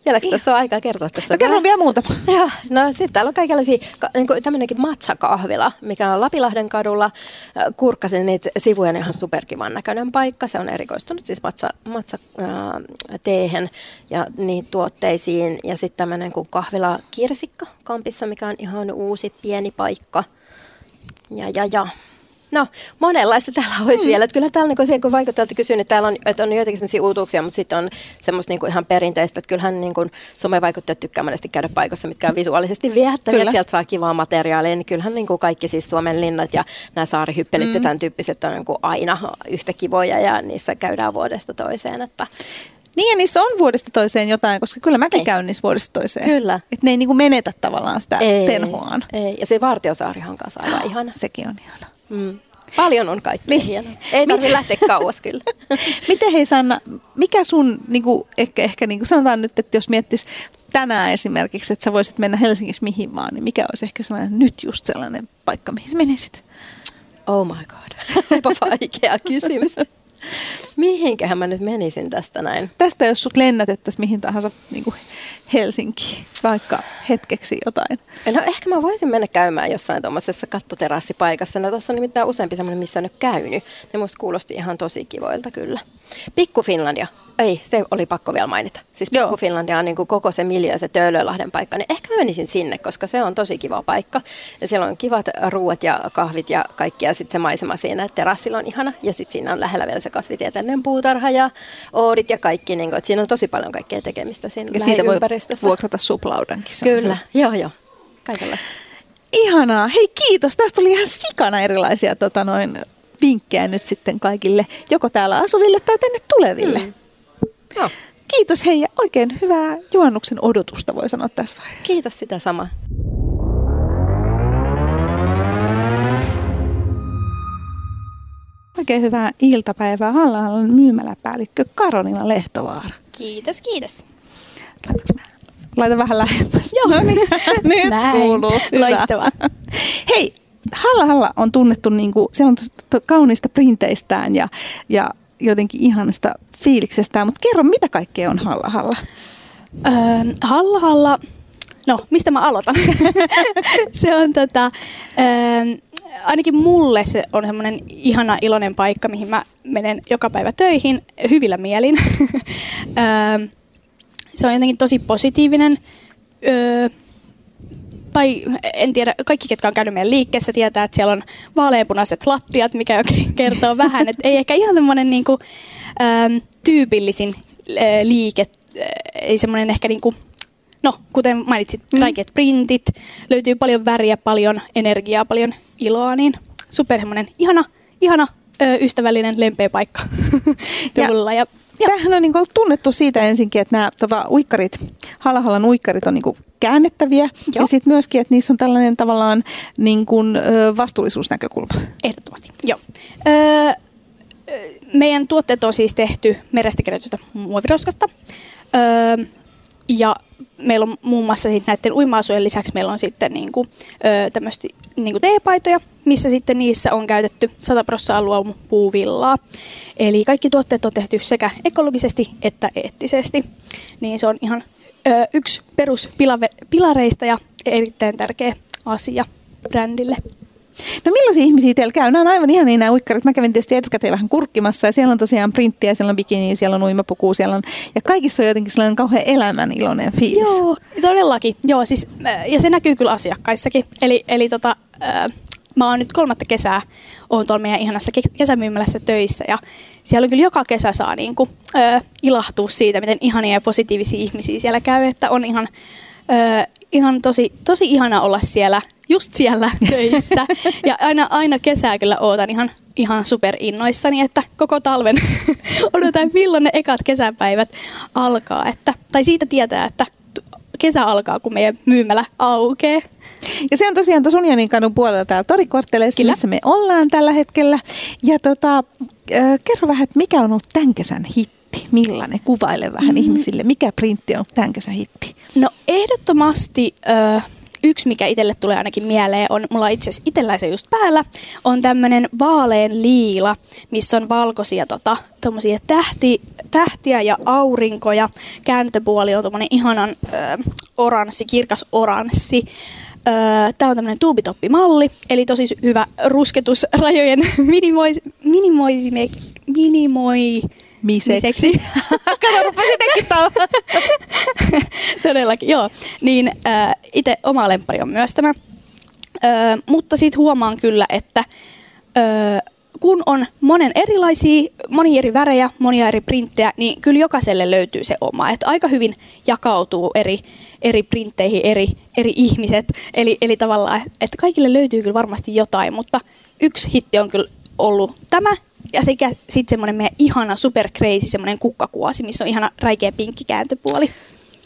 Vieläkö tässä on aikaa kertoa tässä? No, kerron vielä muuta. Joo, no sitten täällä on kaikenlaisia, niin tämmöinenkin matcha-kahvila, mikä on Lapilahden kadulla. Kurkkasin niitä sivuja, ihan superkivan näköinen paikka. Se on erikoistunut siis matcha, matcha äh, teehen ja niihin tuotteisiin. Ja sitten tämmöinen kuin kahvila Kirsikka kampissa, mikä on ihan uusi pieni paikka. Ja, ja, ja. No, monenlaista täällä olisi mm. vielä. Että kyllä täällä, niin kun vaikuttajalta kysyin, että täällä on, että on joitakin sellaisia uutuuksia, mutta sitten on semmoista niin kuin ihan perinteistä, että kyllähän niin kuin somevaikuttajat tykkää monesti käydä paikoissa, mitkä on visuaalisesti viehättäviä, että sieltä saa kivaa materiaalia, niin kyllähän niin kuin kaikki siis Suomen linnat ja nämä saarihyppelit mm. ja tämän tyyppiset on niin kuin aina yhtä kivoja ja niissä käydään vuodesta toiseen. Että niin ja niissä on vuodesta toiseen jotain, koska kyllä mäkin ei. käyn niissä vuodesta toiseen. Kyllä. Että ne ei niinku menetä tavallaan sitä ei, tenhoaan. Ei, ja se Vartiosaarihan kanssa aivan ihana. Sekin on ihana. Mm. Paljon on kaikki niin. hienoa. Ei tarvitse lähteä kauas kyllä. Miten hei Sanna, mikä sun, niin kuin, ehkä, ehkä niin kuin sanotaan nyt, että jos miettis tänään esimerkiksi, että sä voisit mennä Helsingissä mihin vaan, niin mikä olisi ehkä sellainen nyt just sellainen paikka, mihin sä menisit? Oh my god, olipa vaikea kysymys. Mihinkähän mä nyt menisin tästä näin? Tästä jos sut lennätettäisiin mihin tahansa niin kuin Helsinkiin, vaikka hetkeksi jotain. No ehkä mä voisin mennä käymään jossain tuommoisessa kattoterassipaikassa. No tuossa on nimittäin useampi semmoinen, missä on nyt käynyt. Ne musta kuulosti ihan tosi kivoilta kyllä. Pikku Finlandia ei, se oli pakko vielä mainita. Siis Pikku Finlandia on niin kuin koko se miljö, se Töölölahden paikka, niin ehkä mä menisin sinne, koska se on tosi kiva paikka. Ja siellä on kivat ruuat ja kahvit ja kaikki, ja sitten se maisema siinä terassilla on ihana. Ja sitten siinä on lähellä vielä se kasvitieteellinen puutarha ja oodit ja kaikki, niin kuin, että siinä on tosi paljon kaikkea tekemistä siinä Ja siitä voi vuokrata suplaudankin. Kyllä, joo joo, kaikenlaista. Ihanaa. Hei kiitos. Tästä tuli ihan sikana erilaisia tota noin, vinkkejä nyt sitten kaikille, joko täällä asuville tai tänne tuleville. Mm. Joo. Kiitos hei ja oikein hyvää juhannuksen odotusta voi sanoa tässä vaiheessa. Kiitos sitä samaa. Oikein hyvää iltapäivää halla myymäläpäällikkö Karolina Lehtovaara. Kiitos, kiitos. Laita vähän lähemmäs. Joo, no niin. nyt Näin. kuuluu. Hyvä. Loistavaa. Hei, Halla Halla on tunnettu, niin kuin, siellä on kauniista printeistään ja, ja jotenkin ihanasta fiiliksestä, mutta kerro, mitä kaikkea on Halla Halla? Öö, Halla Halla, no mistä mä aloitan? se on tota, öö, ainakin mulle se on semmoinen ihana iloinen paikka, mihin mä menen joka päivä töihin hyvillä mielin. öö, se on jotenkin tosi positiivinen. Öö, tai en tiedä, kaikki ketkä on käynyt meidän liikkeessä tietää, että siellä on vaaleanpunaiset lattiat, mikä jo kertoo vähän, että ei ehkä ihan semmoinen niinku, ähm, tyypillisin äh, liike, äh, ei semmoinen ehkä niinku, no kuten mainitsit, mm. räikeät printit, löytyy paljon väriä, paljon energiaa, paljon iloa, niin super semmoinen ihana, ihana ö, ystävällinen, lempeä paikka tulla. Ja, ja. Tämähän on niin ollut tunnettu siitä ensinkin, että nämä tota, uikkarit, Halahalan uikkarit on niin käännettäviä. Joo. Ja sitten myöskin, että niissä on tällainen tavallaan niin kuin, ö, vastuullisuusnäkökulma. Ehdottomasti, joo. Öö, meidän tuotteet on siis tehty merestä kerätystä muoviroskasta. Öö, ja meillä on muun muassa näiden uima lisäksi meillä on sitten niin kuin, tämmöistä niin kuin teepaitoja, missä sitten niissä on käytetty 100 prosenttia puuvillaa. Eli kaikki tuotteet on tehty sekä ekologisesti että eettisesti. Niin se on ihan ö, yksi peruspilareista ja erittäin tärkeä asia brändille. No millaisia ihmisiä teillä käy? Nämä on aivan ihan niin nämä uikkarit. Mä kävin tietysti etukäteen vähän kurkkimassa ja siellä on tosiaan printtiä, siellä on bikini, siellä on uimapuku, siellä on... Ja kaikissa on jotenkin sellainen kauhean elämän iloinen fiilis. Joo, todellakin. Joo, siis, ja se näkyy kyllä asiakkaissakin. Eli, eli tota, äh, mä oon nyt kolmatta kesää, oon tuolla meidän ihanassa kesämyymälässä töissä ja siellä kyllä joka kesä saa niin kuin, äh, ilahtua siitä, miten ihania ja positiivisia ihmisiä siellä käy, että on ihan, äh, ihan tosi, tosi ihana olla siellä just siellä töissä. Ja aina, aina kesää kyllä ootan ihan, ihan super innoissani, että koko talven odotan milloin ne ekat kesäpäivät alkaa. Että, tai siitä tietää, että kesä alkaa, kun meidän myymälä aukeaa. Ja se on tosiaan tuossa Unionin kadun puolella täällä torikortteleissa, missä me ollaan tällä hetkellä. Ja tota, kerro vähän, että mikä on ollut tämän kesän hitti? Millainen? Kuvaile vähän mm. ihmisille. Mikä printti on tämän kesän hitti? No ehdottomasti... Äh, yksi, mikä itselle tulee ainakin mieleen, on, mulla itse asiassa itsellä se just päällä, on tämmöinen vaalean liila, missä on valkoisia tota, tähti, tähtiä ja aurinkoja. Kääntöpuoli on tuommoinen ihanan ö, oranssi, kirkas oranssi. Tämä on tämmöinen tuubitoppimalli, eli tosi hyvä rusketusrajojen minimoisi, minimoisi, minimoi, miseksi. Kato, rupesin Todellakin, joo. Niin äh, itse oma lempari on myös tämä. Äh, mutta sitten huomaan kyllä, että öö, kun on monen erilaisia, monia eri värejä, monia eri printtejä, niin kyllä jokaiselle löytyy se oma. Että aika hyvin jakautuu eri, eri printteihin eri, eri ihmiset. Eli, eli tavallaan, että kaikille löytyy kyllä varmasti jotain, mutta yksi hitti on kyllä ollut tämä. Ja sekä sitten semmoinen meidän ihana super crazy semmoinen kukkakuosi, missä on ihana räikeä pinkki kääntöpuoli.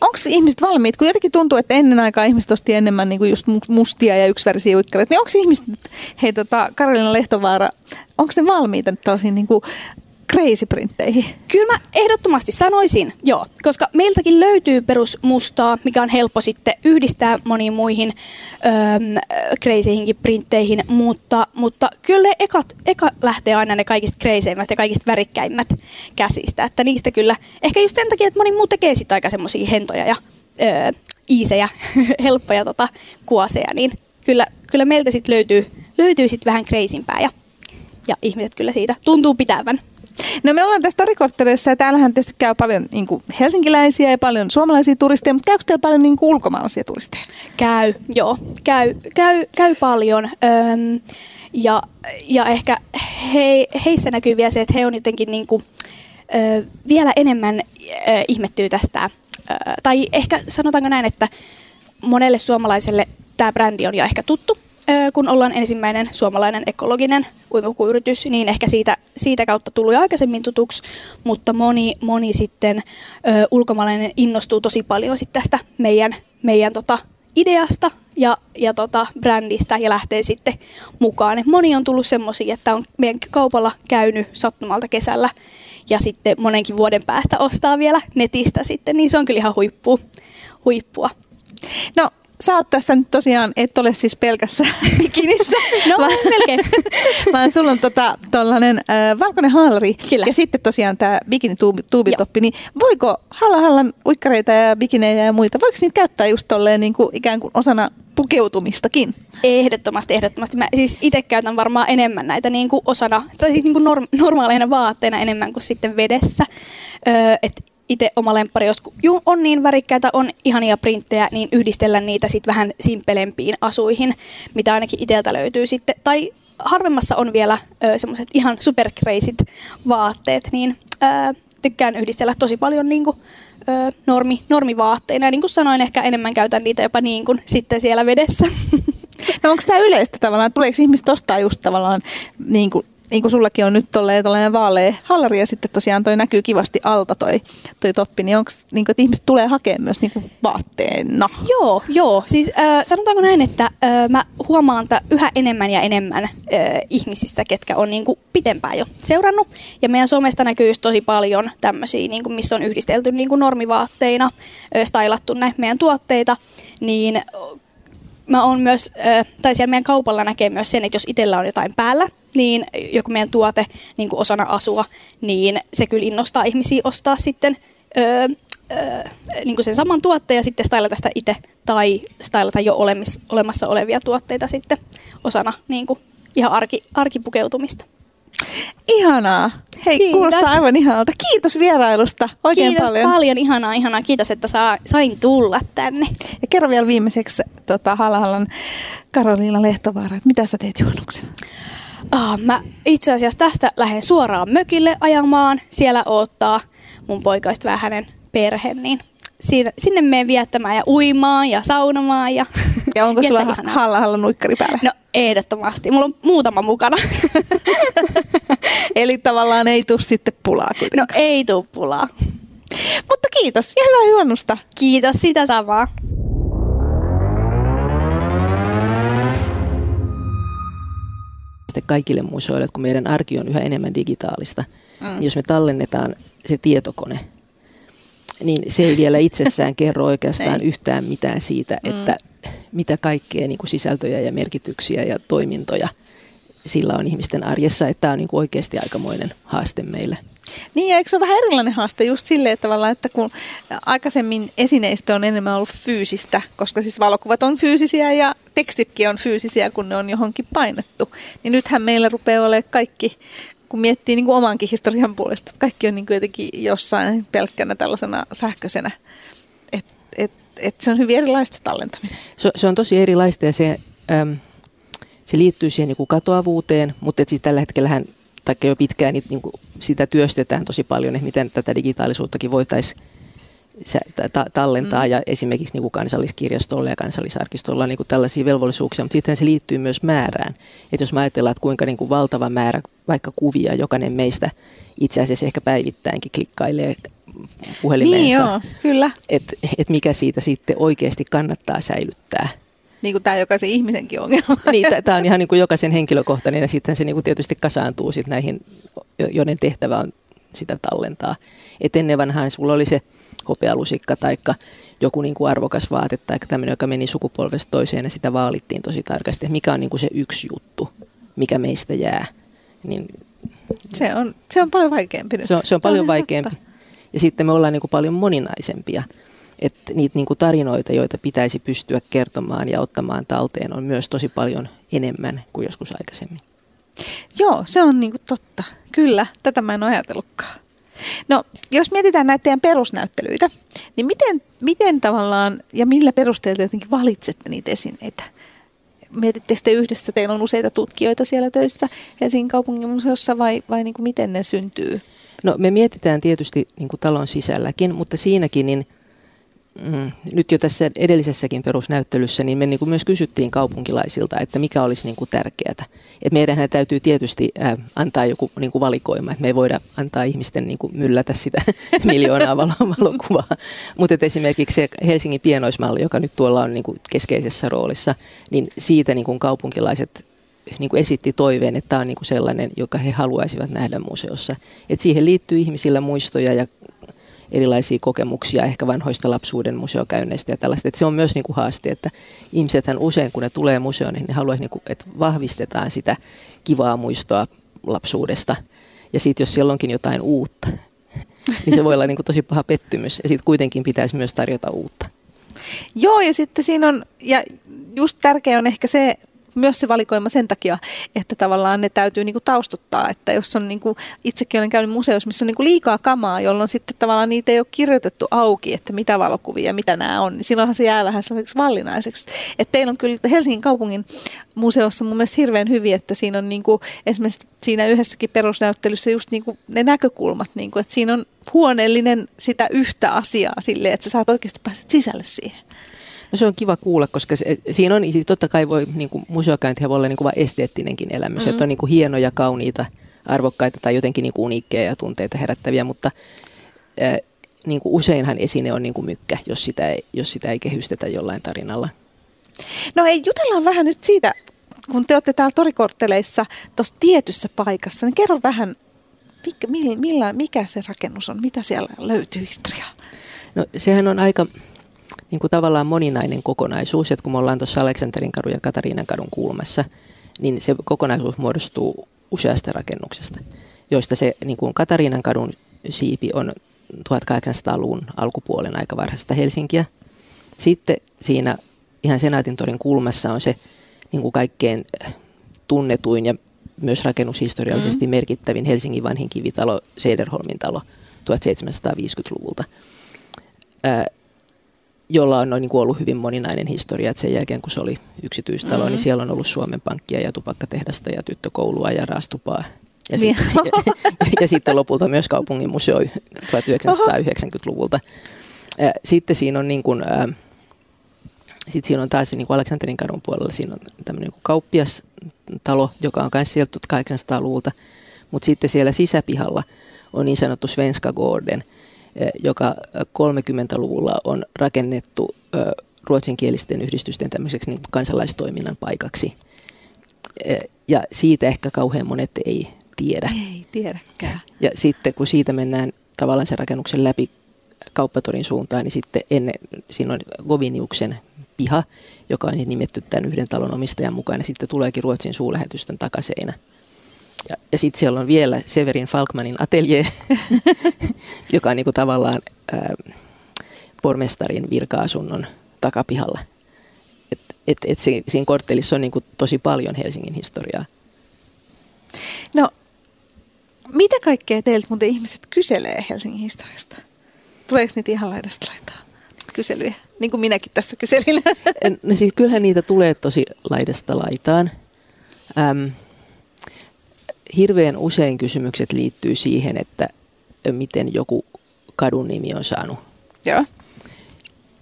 Onko ihmiset valmiit, kun jotenkin tuntuu, että ennen aikaa ihmiset osti enemmän niin kuin just mustia ja yksivärisiä uikkareita, niin onko ihmiset, hei tota, Karolina Lehtovaara, onko ne valmiita tällaisiin niin kuin crazy printteihin? Kyllä mä ehdottomasti sanoisin, joo, koska meiltäkin löytyy perusmustaa, mikä on helppo sitten yhdistää moniin muihin crazyihinkin printteihin, mutta, mutta kyllä ekat, eka lähtee aina ne kaikista crazeimmät ja kaikista värikkäimmät käsistä, että niistä kyllä, ehkä just sen takia, että moni muu tekee sitten aika semmoisia hentoja ja öö, iisejä, helppoja tota, kuoseja, niin kyllä, kyllä meiltä sitten löytyy, löytyy sit vähän crazympää ja, ja ihmiset kyllä siitä tuntuu pitävän. No me ollaan tässä Torikortterissa ja täällähän tietysti käy paljon niin kuin helsinkiläisiä ja paljon suomalaisia turisteja, mutta käykö teillä paljon niin kuin ulkomaalaisia turisteja? Käy, joo. Käy, käy, käy paljon. Öm, ja, ja ehkä he, heissä näkyy vielä se, että he on jotenkin niin kuin, ö, vielä enemmän ö, ihmettyy tästä. Ö, tai ehkä sanotaanko näin, että monelle suomalaiselle tämä brändi on jo ehkä tuttu, kun ollaan ensimmäinen suomalainen ekologinen uimapukuyritys, niin ehkä siitä, siitä kautta jo aikaisemmin tutuksi, mutta moni, moni sitten ö, ulkomaalainen innostuu tosi paljon sit tästä meidän, meidän tota, ideasta ja, ja tota, brändistä ja lähtee sitten mukaan. Et moni on tullut semmoisia, että on meidän kaupalla käynyt sattumalta kesällä ja sitten monenkin vuoden päästä ostaa vielä netistä sitten, niin se on kyllä ihan huippu, huippua. No sä oot tässä nyt tosiaan, et ole siis pelkässä bikinissä. no, vaan, melkein. vaan sulla on tota, tollanen äh, valkoinen haalari Kyllä. ja sitten tosiaan tämä bikini-tuubitoppi. Niin voiko halla uikkareita ja bikinejä ja muita, voiko niitä käyttää just tolleen niin kuin ikään kuin osana pukeutumistakin? Ehdottomasti, ehdottomasti. Mä siis itse käytän varmaan enemmän näitä niin kuin osana, tai siis niin kuin norm, normaaleina vaatteina enemmän kuin sitten vedessä. Öö, et itse oma lemppari, jos on niin värikkäitä, on ihania printtejä, niin yhdistellä niitä sitten vähän simpelempiin asuihin, mitä ainakin itseltä löytyy sitten. Tai harvemmassa on vielä semmoiset ihan superkreisit vaatteet, niin ö, tykkään yhdistellä tosi paljon niin kuin, ö, normi, normivaatteina. Ja niin kuin sanoin, ehkä enemmän käytän niitä jopa niin kuin sitten siellä vedessä. No onko tämä yleistä tavallaan, tuleeko ihmiset ostaa just tavallaan niin kuin niin kuin sullakin on nyt tolleen tällainen vaalea hallari ja sitten tosiaan toi näkyy kivasti alta toi, toi toppi, niin onko niin kuin, että ihmiset tulee hakemaan myös niin kuin vaatteena? Joo, joo. Siis äh, sanotaanko näin, että äh, mä huomaan että yhä enemmän ja enemmän äh, ihmisissä, ketkä on niin kuin pitempään jo seurannut. Ja meidän somesta näkyy just tosi paljon tämmöisiä, niin kuin, missä on yhdistelty niin kuin normivaatteina, äh, stylattu näin meidän tuotteita, niin mä oon myös, tai siellä meidän kaupalla näkee myös sen, että jos itsellä on jotain päällä, niin joku meidän tuote niin kuin osana asua, niin se kyllä innostaa ihmisiä ostaa sitten öö, öö, niin kuin sen saman tuotteen ja sitten stylata sitä itse tai stylata jo olemassa olevia tuotteita sitten osana niin kuin ihan arki, arkipukeutumista. Ihanaa. Hei, Kiitos. kuulostaa aivan ihanalta. Kiitos vierailusta oikein Kiitos paljon. paljon. Ihanaa, ihanaa. Kiitos, että saa, sain tulla tänne. Ja kerro vielä viimeiseksi tota, Halahallan Karoliina Lehtovaara, että mitä sä teet juhannuksena? Ah, mä itse asiassa tästä lähden suoraan mökille ajamaan. Siellä odottaa mun poikaista vähän hänen perhe, niin sinne, sinne menen viettämään ja uimaan ja saunomaan. Ja, ja onko sulla halla halla nuikkari päällä? No ehdottomasti. Mulla on muutama mukana. Eli tavallaan ei tule sitten pulaa kuitenkaan. No ei tule pulaa. Mutta kiitos ja hyvää juhannusta. Kiitos, sitä samaa. kaikille museoille, että kun meidän arki on yhä enemmän digitaalista, mm. niin jos me tallennetaan se tietokone niin se ei vielä itsessään kerro oikeastaan yhtään mitään siitä, mm. että mitä kaikkea niin kuin sisältöjä ja merkityksiä ja toimintoja sillä on ihmisten arjessa, että tämä on niin kuin oikeasti aikamoinen haaste meille. Niin, ja eikö se ole vähän erilainen haaste just silleen, että, tavallaan, että kun aikaisemmin esineistö on enemmän ollut fyysistä, koska siis valokuvat on fyysisiä ja tekstitkin on fyysisiä, kun ne on johonkin painettu, niin nythän meillä rupeaa olemaan kaikki, kun miettii niin kuin omankin historian puolesta, että kaikki on niin kuin jotenkin jossain pelkkänä tällaisena sähköisenä. Että et, et se on hyvin erilaista tallentaminen. Se, se on tosi erilaista ja se, äm, se liittyy siihen niin kuin katoavuuteen, mutta et siis tällä hetkellähän, tai jo pitkään niin, niin kuin sitä työstetään tosi paljon, että miten tätä digitaalisuuttakin voitaisiin ta- tallentaa mm. ja esimerkiksi niin kuin kansalliskirjastolla ja kansallisarkistolla on niin kuin tällaisia velvollisuuksia, mutta sitten se liittyy myös määrään. Että jos mä ajatellaan, että kuinka niin kuin valtava määrä vaikka kuvia jokainen meistä itse asiassa ehkä päivittäinkin klikkailee puhelimeensa. Niin joo, kyllä. Että et mikä siitä sitten oikeasti kannattaa säilyttää. Niin kuin tämä jokaisen ihmisenkin ongelma. Niin, tämä on ihan niin kuin jokaisen henkilökohtainen ja sitten se niin kuin tietysti kasaantuu sit näihin, joiden tehtävä on sitä tallentaa. Et ennen vanhaan sulla oli se hopealusikka tai joku niin kuin arvokas vaate tai tämmöinen, joka meni sukupolvesta toiseen ja sitä vaalittiin tosi tarkasti. Mikä on niin kuin se yksi juttu, mikä meistä jää. Niin se, on, se on paljon vaikeampi nyt. Se on, se on paljon vaikeampi. Ja sitten me ollaan niin kuin paljon moninaisempia. Että niitä niin kuin tarinoita, joita pitäisi pystyä kertomaan ja ottamaan talteen, on myös tosi paljon enemmän kuin joskus aikaisemmin. Joo, se on niin kuin totta. Kyllä, tätä mä en ajatellutkaan. No, jos mietitään näitä teidän perusnäyttelyitä, niin miten, miten tavallaan ja millä perusteella jotenkin valitsette niitä esineitä? Mietittekö te yhdessä, teillä on useita tutkijoita siellä töissä Helsingin kaupungin museossa vai, vai niin kuin miten ne syntyy? No me mietitään tietysti niin kuin talon sisälläkin, mutta siinäkin niin mm, nyt jo tässä edellisessäkin perusnäyttelyssä, niin me niin kuin myös kysyttiin kaupunkilaisilta, että mikä olisi niin kuin tärkeää. Et meidän täytyy tietysti äh, antaa joku niin kuin valikoima, että me ei voida antaa ihmisten niin kuin myllätä sitä miljoonaa valokuvaa. Mutta esimerkiksi se Helsingin pienoismalli, joka nyt tuolla on niin kuin keskeisessä roolissa, niin siitä niin kuin kaupunkilaiset niin kuin esitti toiveen, että tämä on niin kuin sellainen, joka he haluaisivat nähdä museossa. Et siihen liittyy ihmisillä muistoja ja erilaisia kokemuksia ehkä vanhoista lapsuuden museokäynneistä ja tällaista. Että se on myös niin kuin haaste, että ihmisethän usein kun ne tulee museoon, niin ne haluaisi, niin kuin, että vahvistetaan sitä kivaa muistoa lapsuudesta. Ja sitten jos siellä onkin jotain uutta, niin se voi olla niin kuin tosi paha pettymys. Ja sitten kuitenkin pitäisi myös tarjota uutta. Joo, ja sitten siinä on, ja just tärkeä on ehkä se, myös se valikoima sen takia, että tavallaan ne täytyy niinku taustuttaa, että jos on niinku, itsekin olen käynyt museossa, missä on niinku liikaa kamaa, jolloin sitten tavallaan niitä ei ole kirjoitettu auki, että mitä valokuvia, mitä nämä on, niin silloinhan se jää vähän sellaiseksi vallinaiseksi. Että teillä on kyllä Helsingin kaupungin museossa mun mielestä hirveän hyvin, että siinä on niinku, esimerkiksi siinä yhdessäkin perusnäyttelyssä just niinku ne näkökulmat, niinku, että siinä on huoneellinen sitä yhtä asiaa silleen, että sä saat oikeasti päästä sisälle siihen. No se on kiva kuulla, koska se, siinä on, siis totta kai voi, niin kuin museokäyntihän voi olla niin kuin vain esteettinenkin elämys, mm-hmm. että on niin kuin hienoja, kauniita, arvokkaita tai jotenkin niin kuin uniikkeja ja tunteita herättäviä, mutta ää, niin kuin useinhan esine on niin kuin mykkä, jos sitä, ei, jos sitä ei kehystetä jollain tarinalla. No ei, jutellaan vähän nyt siitä, kun te olette täällä torikortteleissa tuossa tietyssä paikassa, niin kerro vähän, mikä, millä, mikä se rakennus on, mitä siellä löytyy historiaa? No sehän on aika niin kuin tavallaan moninainen kokonaisuus, että kun me ollaan tuossa Aleksanterin kadun ja Katariinan kadun kulmassa, niin se kokonaisuus muodostuu useasta rakennuksesta, joista se niin kuin Katariinan kadun siipi on 1800-luvun alkupuolen aika varhaista Helsinkiä. Sitten siinä ihan Senaatin torin kulmassa on se niin kuin kaikkein tunnetuin ja myös rakennushistoriallisesti mm. merkittävin Helsingin vanhin kivitalo, Sederholmin talo 1750-luvulta jolla on niin kuin ollut hyvin moninainen historia, että sen jälkeen kun se oli yksityistalo, niin mm-hmm. niin siellä on ollut Suomen pankkia ja tupakkatehdasta ja tyttökoulua ja raastupaa. Ja, sit, ja, ja, ja sitten lopulta myös kaupungin museo 1990-luvulta. Sitten siinä on niin kuin, sitten siinä on taas niin kuin Aleksanterin kadun puolella siinä on tämmöinen niin kauppiastalo, joka on myös sieltä 800-luvulta. Mutta sitten siellä sisäpihalla on niin sanottu Svenska Gården, joka 30-luvulla on rakennettu ruotsinkielisten yhdistysten tämmöiseksi niin kansalaistoiminnan paikaksi. Eh, ja siitä ehkä kauhean monet ei tiedä. Ei tiedäkään. Ja sitten kun siitä mennään tavallaan sen rakennuksen läpi kauppatorin suuntaan, niin sitten ennen, siinä on Goviniuksen piha, joka on nimetty tämän yhden talon omistajan mukaan, ja sitten tuleekin Ruotsin suurlähetystön takaseinä. Ja, ja sitten siellä on vielä Severin Falkmanin atelier, joka on niinku tavallaan ää, pormestarin virka-asunnon takapihalla. Et, et, et se, siinä korttelissa on niinku tosi paljon Helsingin historiaa. No, mitä kaikkea teiltä muuten ihmiset kyselee Helsingin historiasta? Tuleeko niitä ihan laidasta laitaa kyselyjä, niin kuin minäkin tässä kyselin? No siis kyllähän niitä tulee tosi laidasta laitaan. Äm, hirveän usein kysymykset liittyy siihen, että miten joku kadun nimi on saanut. Joo.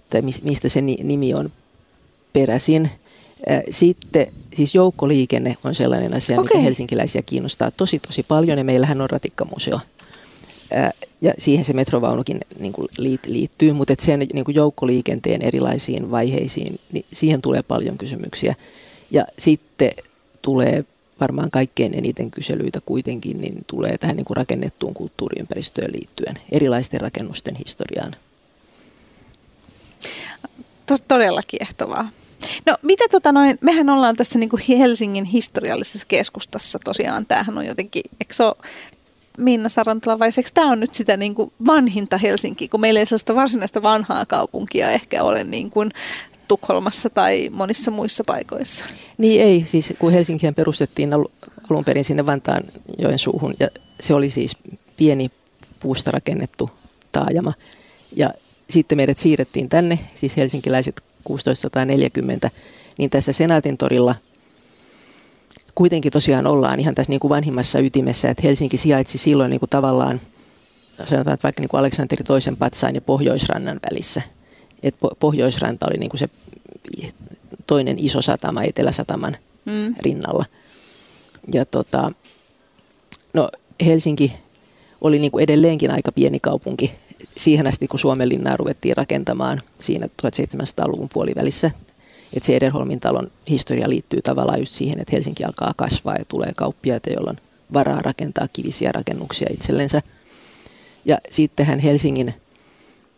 Tai mistä se nimi on peräisin. Sitten siis joukkoliikenne on sellainen asia, okay. mikä helsinkiläisiä kiinnostaa tosi tosi paljon ja meillähän on ratikkamuseo. Ja siihen se metrovaunukin niin kuin liittyy, mutta et sen niin kuin joukkoliikenteen erilaisiin vaiheisiin, niin siihen tulee paljon kysymyksiä. Ja sitten tulee varmaan kaikkein eniten kyselyitä kuitenkin, niin tulee tähän niin kuin rakennettuun kulttuuriympäristöön liittyen, erilaisten rakennusten historiaan. Tos todella kiehtovaa. No mitä tota noin, mehän ollaan tässä niin kuin Helsingin historiallisessa keskustassa tosiaan, tämähän on jotenkin, eikö se ole Minna Sarantola vai eikö tämä on nyt sitä niin kuin vanhinta Helsinkiä, kun meillä ei sellaista varsinaista vanhaa kaupunkia ehkä ole niin kuin Tukholmassa tai monissa muissa paikoissa. Niin ei, siis kun Helsinkihän perustettiin alun perin sinne Vantaan joen suuhun ja se oli siis pieni puusta rakennettu taajama ja sitten meidät siirrettiin tänne, siis helsinkiläiset 1640, niin tässä Senaatin torilla kuitenkin tosiaan ollaan ihan tässä niin kuin vanhimmassa ytimessä, että Helsinki sijaitsi silloin niin kuin tavallaan, sanotaan, että vaikka niin kuin Aleksanteri toisen patsaan ja Pohjoisrannan välissä. Et Pohjoisranta oli niin kuin se toinen iso satama Eteläsataman mm. rinnalla. Ja tota, no Helsinki oli niin kuin edelleenkin aika pieni kaupunki siihen asti, kun Suomenlinnaa ruvettiin rakentamaan siinä 1700-luvun puolivälissä. Että se Ederholmin talon historia liittyy tavallaan just siihen, että Helsinki alkaa kasvaa ja tulee kauppiaita, joilla on varaa rakentaa kivisiä rakennuksia itsellensä. Ja sittenhän Helsingin,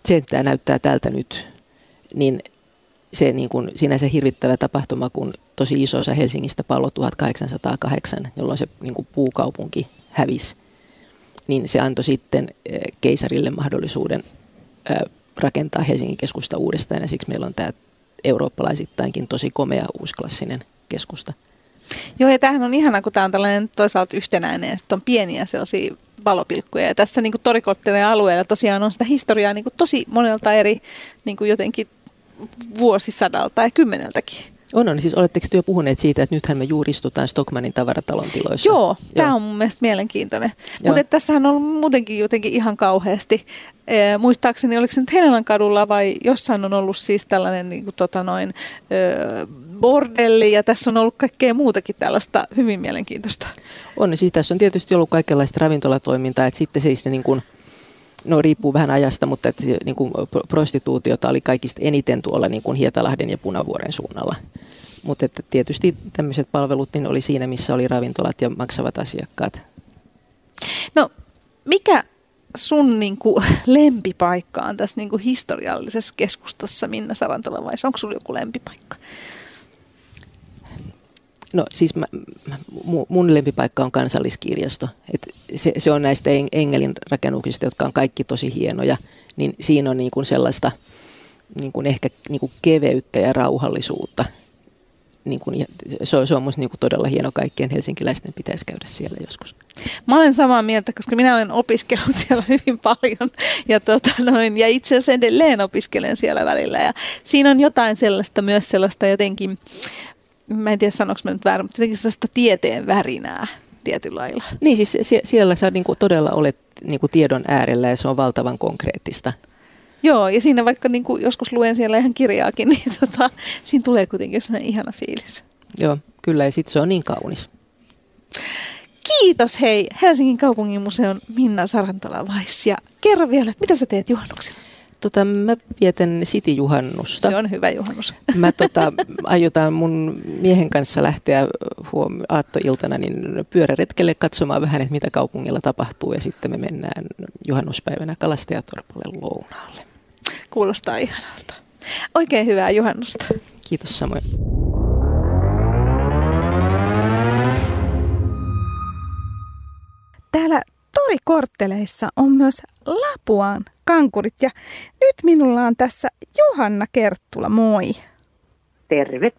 se että näyttää tältä nyt, niin se niin kuin sinänsä hirvittävä tapahtuma, kun tosi iso osa Helsingistä pallo 1808, jolloin se niin kuin puukaupunki hävisi niin se antoi sitten eh, keisarille mahdollisuuden eh, rakentaa Helsingin keskusta uudestaan ja siksi meillä on tämä eurooppalaisittainkin tosi komea uusklassinen keskusta. Joo, ja tämähän on ihana, kun tämä on tällainen toisaalta yhtenäinen ja sitten on pieniä sellaisia valopilkkuja. Ja tässä niin Torikorttinen alueella tosiaan on sitä historiaa niin tosi monelta eri niin jotenkin vuosisadalta ja kymmeneltäkin. On, on. Siis oletteko te jo puhuneet siitä, että nythän me juuri istutaan Stockmanin tavaratalon tiloissa? Joo, Joo. tämä on mun mielestä mielenkiintoinen. Mutta tässähän on ollut muutenkin jotenkin ihan kauheasti. E, muistaakseni, oliko se nyt Helenan kadulla vai jossain on ollut siis tällainen niin kuin, tota noin, e, bordelli ja tässä on ollut kaikkea muutakin tällaista hyvin mielenkiintoista. On, siis tässä on tietysti ollut kaikenlaista ravintolatoimintaa, että sitten se niin kuin, no riippuu vähän ajasta, mutta että niin kuin prostituutiota oli kaikista eniten tuolla niin kuin Hietalahden ja Punavuoren suunnalla. Mutta että tietysti tämmöiset palvelut niin oli siinä, missä oli ravintolat ja maksavat asiakkaat. No mikä sun niin kuin, lempipaikka on tässä niin kuin, historiallisessa keskustassa, Minna Sarantola, vai onko sulla joku lempipaikka? No siis mä, mun lempipaikka on kansalliskirjasto. Et se, se on näistä Engelin rakennuksista, jotka on kaikki tosi hienoja, niin siinä on niin kuin sellaista niin kuin ehkä niin kuin keveyttä ja rauhallisuutta. Niin kuin, se on, se on musta niin kuin todella hieno. Kaikkien helsinkiläisten pitäisi käydä siellä joskus. Mä olen samaa mieltä, koska minä olen opiskellut siellä hyvin paljon ja, tota noin, ja itse asiassa edelleen opiskelen siellä välillä. Ja siinä on jotain sellaista, myös sellaista jotenkin mä en tiedä sanoinko mä nyt väärin, mutta jotenkin sellaista tieteen värinää tietyllä lailla. Niin siis sie- siellä sä niinku todella olet niinku tiedon äärellä ja se on valtavan konkreettista. Joo, ja siinä vaikka niinku joskus luen siellä ihan kirjaakin, niin tota, siinä tulee kuitenkin sellainen ihana fiilis. Joo, kyllä, ja sitten se on niin kaunis. Kiitos hei Helsingin kaupungin museon Minna Sarantola-Vais. Ja kerro vielä, että mitä sä teet juhannuksena? Tota, mä vietän City-juhannusta. Se on hyvä juhannus. Mä tota, aiotaan mun miehen kanssa lähteä huom- aattoiltana niin pyöräretkelle katsomaan vähän, että mitä kaupungilla tapahtuu. Ja sitten me mennään juhannuspäivänä Kalastajatorpalle lounaalle. Kuulostaa ihanalta. Oikein hyvää juhannusta. Kiitos samoin. Täällä torikortteleissa on myös Lapuan kankurit. Ja nyt minulla on tässä Johanna Kerttula, moi. Terve.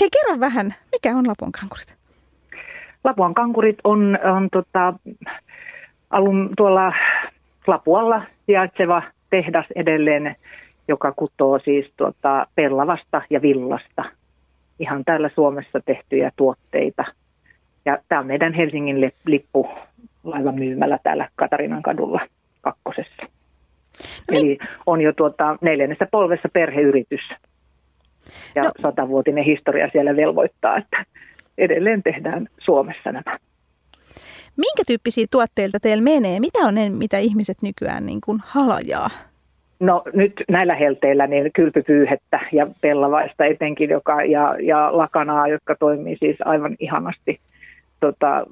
Hei, kerro vähän, mikä on Lapuan kankurit? Lapuan kankurit on, on tota, alun tuolla Lapualla sijaitseva tehdas edelleen, joka kutoo siis tuota pellavasta ja villasta. Ihan täällä Suomessa tehtyjä tuotteita. Ja tämä on meidän Helsingin lippu laivan myymällä täällä Katarinan kadulla kakkosessa. No, Eli on jo tuota neljännessä polvessa perheyritys. Ja no. satavuotinen historia siellä velvoittaa, että edelleen tehdään Suomessa nämä. Minkä tyyppisiä tuotteilta teillä menee? Mitä on ne, mitä ihmiset nykyään niin kuin halajaa? No nyt näillä helteillä niin kylpypyyhettä ja pellavaista etenkin joka, ja, ja lakanaa, jotka toimii siis aivan ihanasti tota,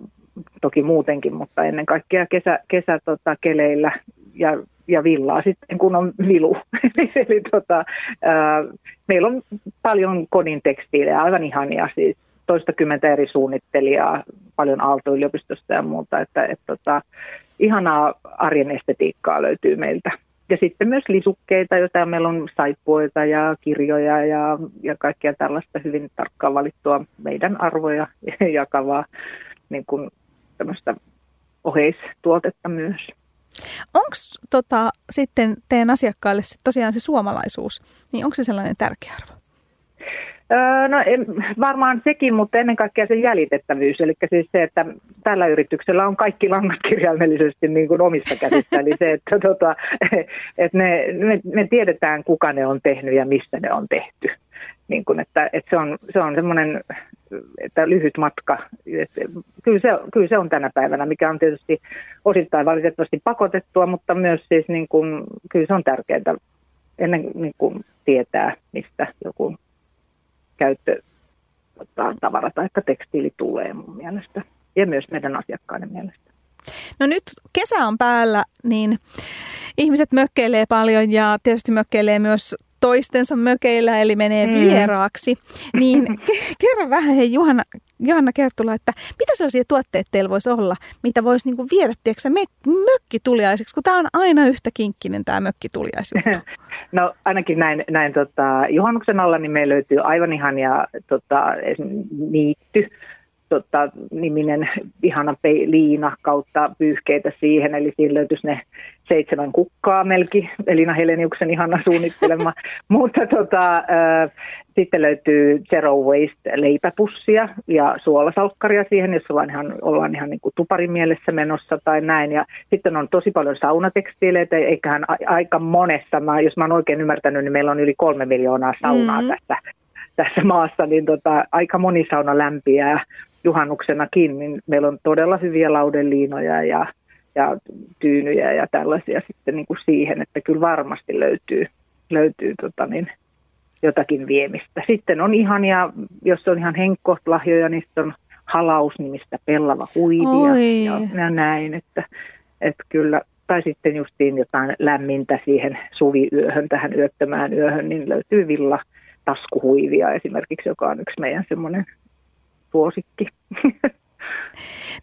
toki muutenkin, mutta ennen kaikkea kesä, kesä tota, keleillä ja, ja villaa sitten, kun on vilu. Eli tota, ää, meillä on paljon kodin tekstiilejä, aivan ihania siis toistakymmentä eri suunnittelijaa, paljon Aalto-yliopistosta ja muuta, että et, tota, ihanaa arjen estetiikkaa löytyy meiltä. Ja sitten myös lisukkeita, joita meillä on saippuoita ja kirjoja ja, ja kaikkia tällaista hyvin tarkkaan valittua meidän arvoja jakavaa niin kuin oheistuotetta myös. Onko tota, sitten teidän asiakkaille sit tosiaan se suomalaisuus, niin onko se sellainen tärkeä arvo? No en, varmaan sekin, mutta ennen kaikkea se jäljitettävyys. Eli siis se, että tällä yrityksellä on kaikki langat kirjaimellisesti niin kuin omissa käsissä. Eli se, että, tota, että ne, me, me tiedetään, kuka ne on tehnyt ja mistä ne on tehty. Niin kuin, että, että se on, se on semmoinen että lyhyt matka. Että kyllä, se, kyllä se on tänä päivänä, mikä on tietysti osittain valitettavasti pakotettua, mutta myös siis niin kuin, kyllä se on tärkeää ennen niin kuin tietää, mistä joku käyttö tavara tai tekstiili tulee mun mielestä ja myös meidän asiakkaiden mielestä. No nyt kesä on päällä, niin ihmiset mökkeilee paljon ja tietysti mökkeilee myös toistensa mökeillä, eli menee mm. vieraaksi. Niin kerro vähän, hei Juhanna, Johanna Kertula, että mitä sellaisia tuotteita teillä voisi olla, mitä voisi niinku viedä, tiedätkö, mökkituliaiseksi, kun tämä on aina yhtä kinkkinen tämä mökkituliaisjuttu. No ainakin näin, näin tota, juhannuksen alla niin meillä löytyy aivan ihania tota, niitty, tota, niminen ihana liina kautta pyyhkeitä siihen, eli siinä löytyisi ne seitsemän kukkaa melki, Elina Heleniuksen ihana suunnittelema, mutta tota, äh, sitten löytyy Zero Waste leipäpussia ja suolasalkkaria siihen, jos ollaan ihan, ollaan ihan niin kuin tuparin mielessä menossa tai näin. Ja sitten on tosi paljon saunatekstiileitä, eiköhän aika monessa, mä, jos mä oon oikein ymmärtänyt, niin meillä on yli kolme miljoonaa saunaa mm. tässä, tässä maassa, niin tota, aika moni sauna lämpiää juhannuksenakin, niin meillä on todella hyviä laudeliinoja ja, ja tyynyjä ja tällaisia sitten niin kuin siihen, että kyllä varmasti löytyy, löytyy tota niin, jotakin viemistä. Sitten on ihania, jos on ihan henkkohtlahjoja, niin on halausnimistä pellava huivia ja, ja näin, että, että kyllä tai sitten justiin jotain lämmintä siihen suviyöhön, tähän yöttömään yöhön, niin löytyy villa taskuhuivia esimerkiksi, joka on yksi meidän semmoinen suosikki.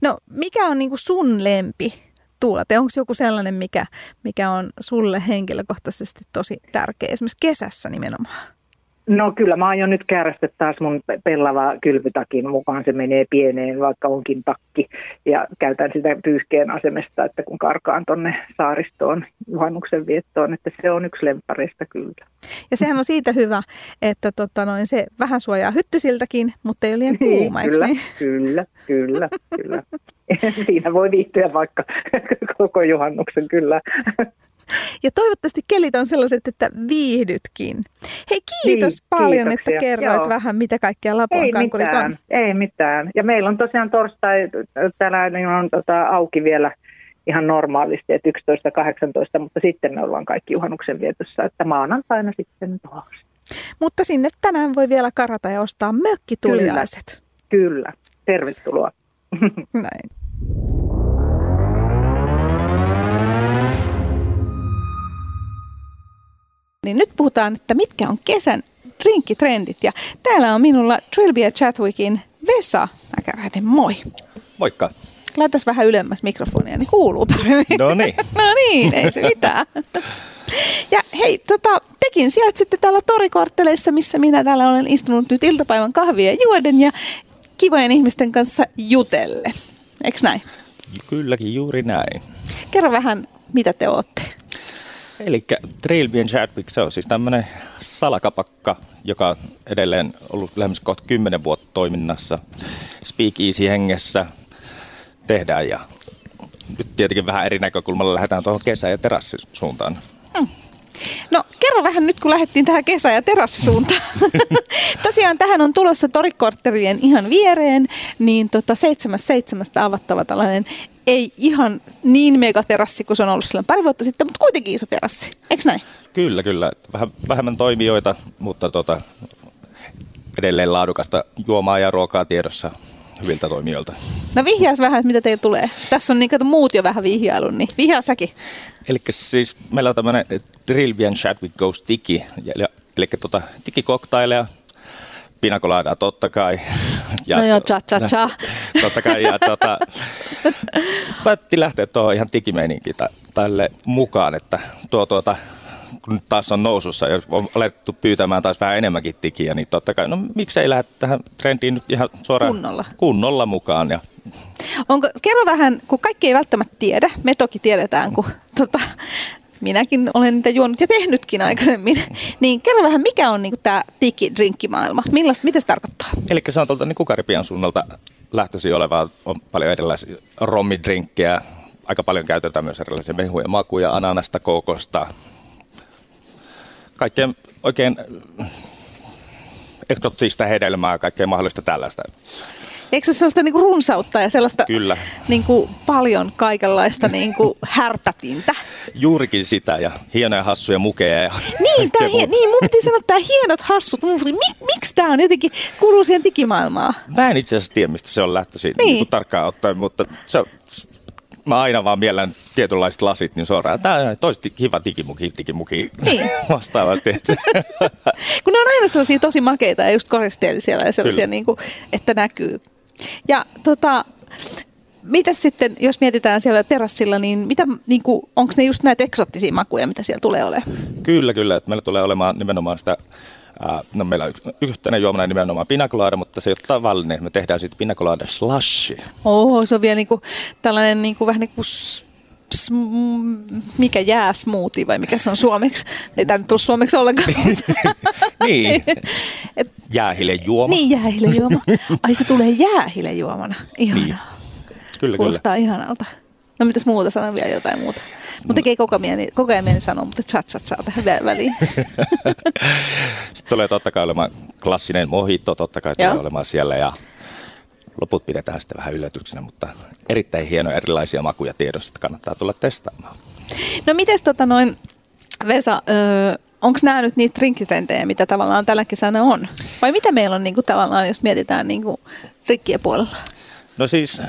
No mikä on niin sun lempi tuote? Onko joku sellainen, mikä, mikä on sulle henkilökohtaisesti tosi tärkeä, esimerkiksi kesässä nimenomaan? No kyllä mä aion nyt käärästä taas mun pellava kylpytakin mukaan. Se menee pieneen, vaikka onkin takki. Ja käytän sitä pyyhkeen asemesta, että kun karkaan tonne saaristoon juhannuksen viettoon, että se on yksi lempareista kyllä. Ja sehän on siitä hyvä, että tota noin, se vähän suojaa hyttysiltäkin, mutta ei ole liian niin, kuuma, niin, kyllä, kyllä, kyllä, kyllä. Siinä voi viihtyä vaikka koko juhannuksen, kyllä. Ja toivottavasti kelit on sellaiset, että viihdytkin. Hei, kiitos niin, paljon, kiitoksia. että kerroit Joo. vähän, mitä kaikkia Lapuan kankurit mitään, on. Ei mitään. Ja meillä on tosiaan torstai, täällä niin on tota, auki vielä ihan normaalisti, että 11.18, mutta sitten me ollaan kaikki juhannuksen vietossa, että maanantaina sitten taas. Mutta sinne tänään voi vielä karata ja ostaa mökkituliaiset. Kyllä, kyllä. tervetuloa. Näin. Niin nyt puhutaan, että mitkä on kesän drinkkitrendit. Ja täällä on minulla Trilby Chatwickin Vesa Mäkäräinen. Moi. Moikka. Laitas vähän ylemmäs mikrofonia, niin kuuluu paremmin. No niin. no niin, ei se mitään. Ja hei, tota, tekin sijaitsette täällä torikortteleissa, missä minä täällä olen istunut nyt iltapäivän kahvia juoden ja kivojen ihmisten kanssa jutelle. Eikö näin? Kylläkin juuri näin. Kerro vähän, mitä te olette. Eli Trillian Chadwick, se on siis tämmöinen salakapakka, joka on edelleen ollut lähemmäs kohta 10 vuotta toiminnassa. Speakeasy hengessä tehdään ja nyt tietenkin vähän eri näkökulmalla lähdetään tuohon kesä- ja terassisuuntaan. No kerro vähän nyt, kun lähdettiin tähän kesä- ja terassisuuntaan. Tosiaan tähän on tulossa torikortterien ihan viereen, niin tota 7.7. avattava tällainen ei ihan niin megaterassi kuin se on ollut silloin pari vuotta sitten, mutta kuitenkin iso terassi. Eikö näin? Kyllä, kyllä. Vähän vähemmän toimijoita, mutta tota, edelleen laadukasta juomaa ja ruokaa tiedossa hyviltä toimijoilta. No vihjaas vähän, että mitä teillä tulee. Tässä on niin, että muut jo vähän vihjailu, niin vihjaa säkin. Eli siis meillä on tämmöinen Trilvian Chadwick Goes Tiki, eli tota, tikikoktaileja, pinakoladaa totta kai. Ja no joo, cha cha cha. Totta kai, ja tota, päätti lähteä tuohon ihan tikimeininkin tälle mukaan, että tuo tuota, kun nyt taas on nousussa ja on alettu pyytämään taas vähän enemmänkin tikiä, niin totta kai, no miksei lähde tähän trendiin nyt ihan suoraan kunnolla, kunnolla mukaan. Ja... Onko, kerro vähän, kun kaikki ei välttämättä tiedä, me toki tiedetään, kun tota, minäkin olen niitä juonut ja tehnytkin aikaisemmin, niin kerro vähän, mikä on niin tämä drinkkimaailma? Millaista, mitä se tarkoittaa? Eli se on tuolta niin Karibian suunnalta lähtöisin olevaa, on paljon erilaisia rommidrinkkejä, aika paljon käytetään myös erilaisia mehuja, makuja, ananasta, kokosta, kaikkea oikein eksoottista hedelmää, kaikkea mahdollista tällaista. Eikö se ole sellaista niin kuin runsautta ja sellaista Kyllä. Niin kuin paljon kaikenlaista niin kuin härpätintä? Juurikin sitä ja hienoja hassuja mukeja. Ja niin, tää, hie- niin, mun piti sanoa, että tämä hienot hassut, mik, miksi tämä on jotenkin, kuuluu siihen digimaailmaan? Mä en itse asiassa tiedä, mistä se on lähtöisin niin. Niin tarkkaan ottaen, mutta se, mä aina vaan miellän tietynlaiset lasit, niin suoraan, tää on toisesti kiva digimuki, digimuki niin. vastaavasti. Kun ne on aina sellaisia tosi makeita ja just koristeellisia ja sellaisia, niin kuin, että näkyy. Ja tota, mitä sitten, jos mietitään siellä terassilla, niin, mitä, niin kuin, onko ne just näitä eksottisia makuja, mitä siellä tulee olemaan? Kyllä, kyllä. Että meillä tulee olemaan nimenomaan sitä No meillä on yksi, yhtenä juomana nimenomaan pinakolaada, mutta se ei ole tavallinen. Me tehdään sitten pinakolaada slashi. Oho, se on vielä niinku, tällainen niinku, vähän niin kuin mikä jää smoothie vai mikä se on suomeksi. Ei tämä nyt ole suomeksi ollenkaan. niin. Et, jäähilejuoma. Niin, jäähilejuoma. Ai se tulee jäähilejuomana. Ihanaa. Niin. Kyllä, Kuulostaa kyllä. ihanalta. No mitäs muuta, sanon vielä jotain muuta. Mutta tekee koko, mieli, koko ajan mieli sanoa, mutta chat chat chat tähän väliin. Sitten tulee totta kai olemaan klassinen mojito, totta kai tulee olemaan siellä ja loput pidetään sitten vähän yllätyksenä, mutta erittäin hienoja erilaisia makuja tiedossa, että kannattaa tulla testaamaan. No miten tota noin, Vesa, öö, onko nämä nyt niitä drinkkitrendejä, mitä tavallaan tällä kesänä on? Vai mitä meillä on niin kuin, tavallaan, jos mietitään niin kuin, rikkien puolella? No siis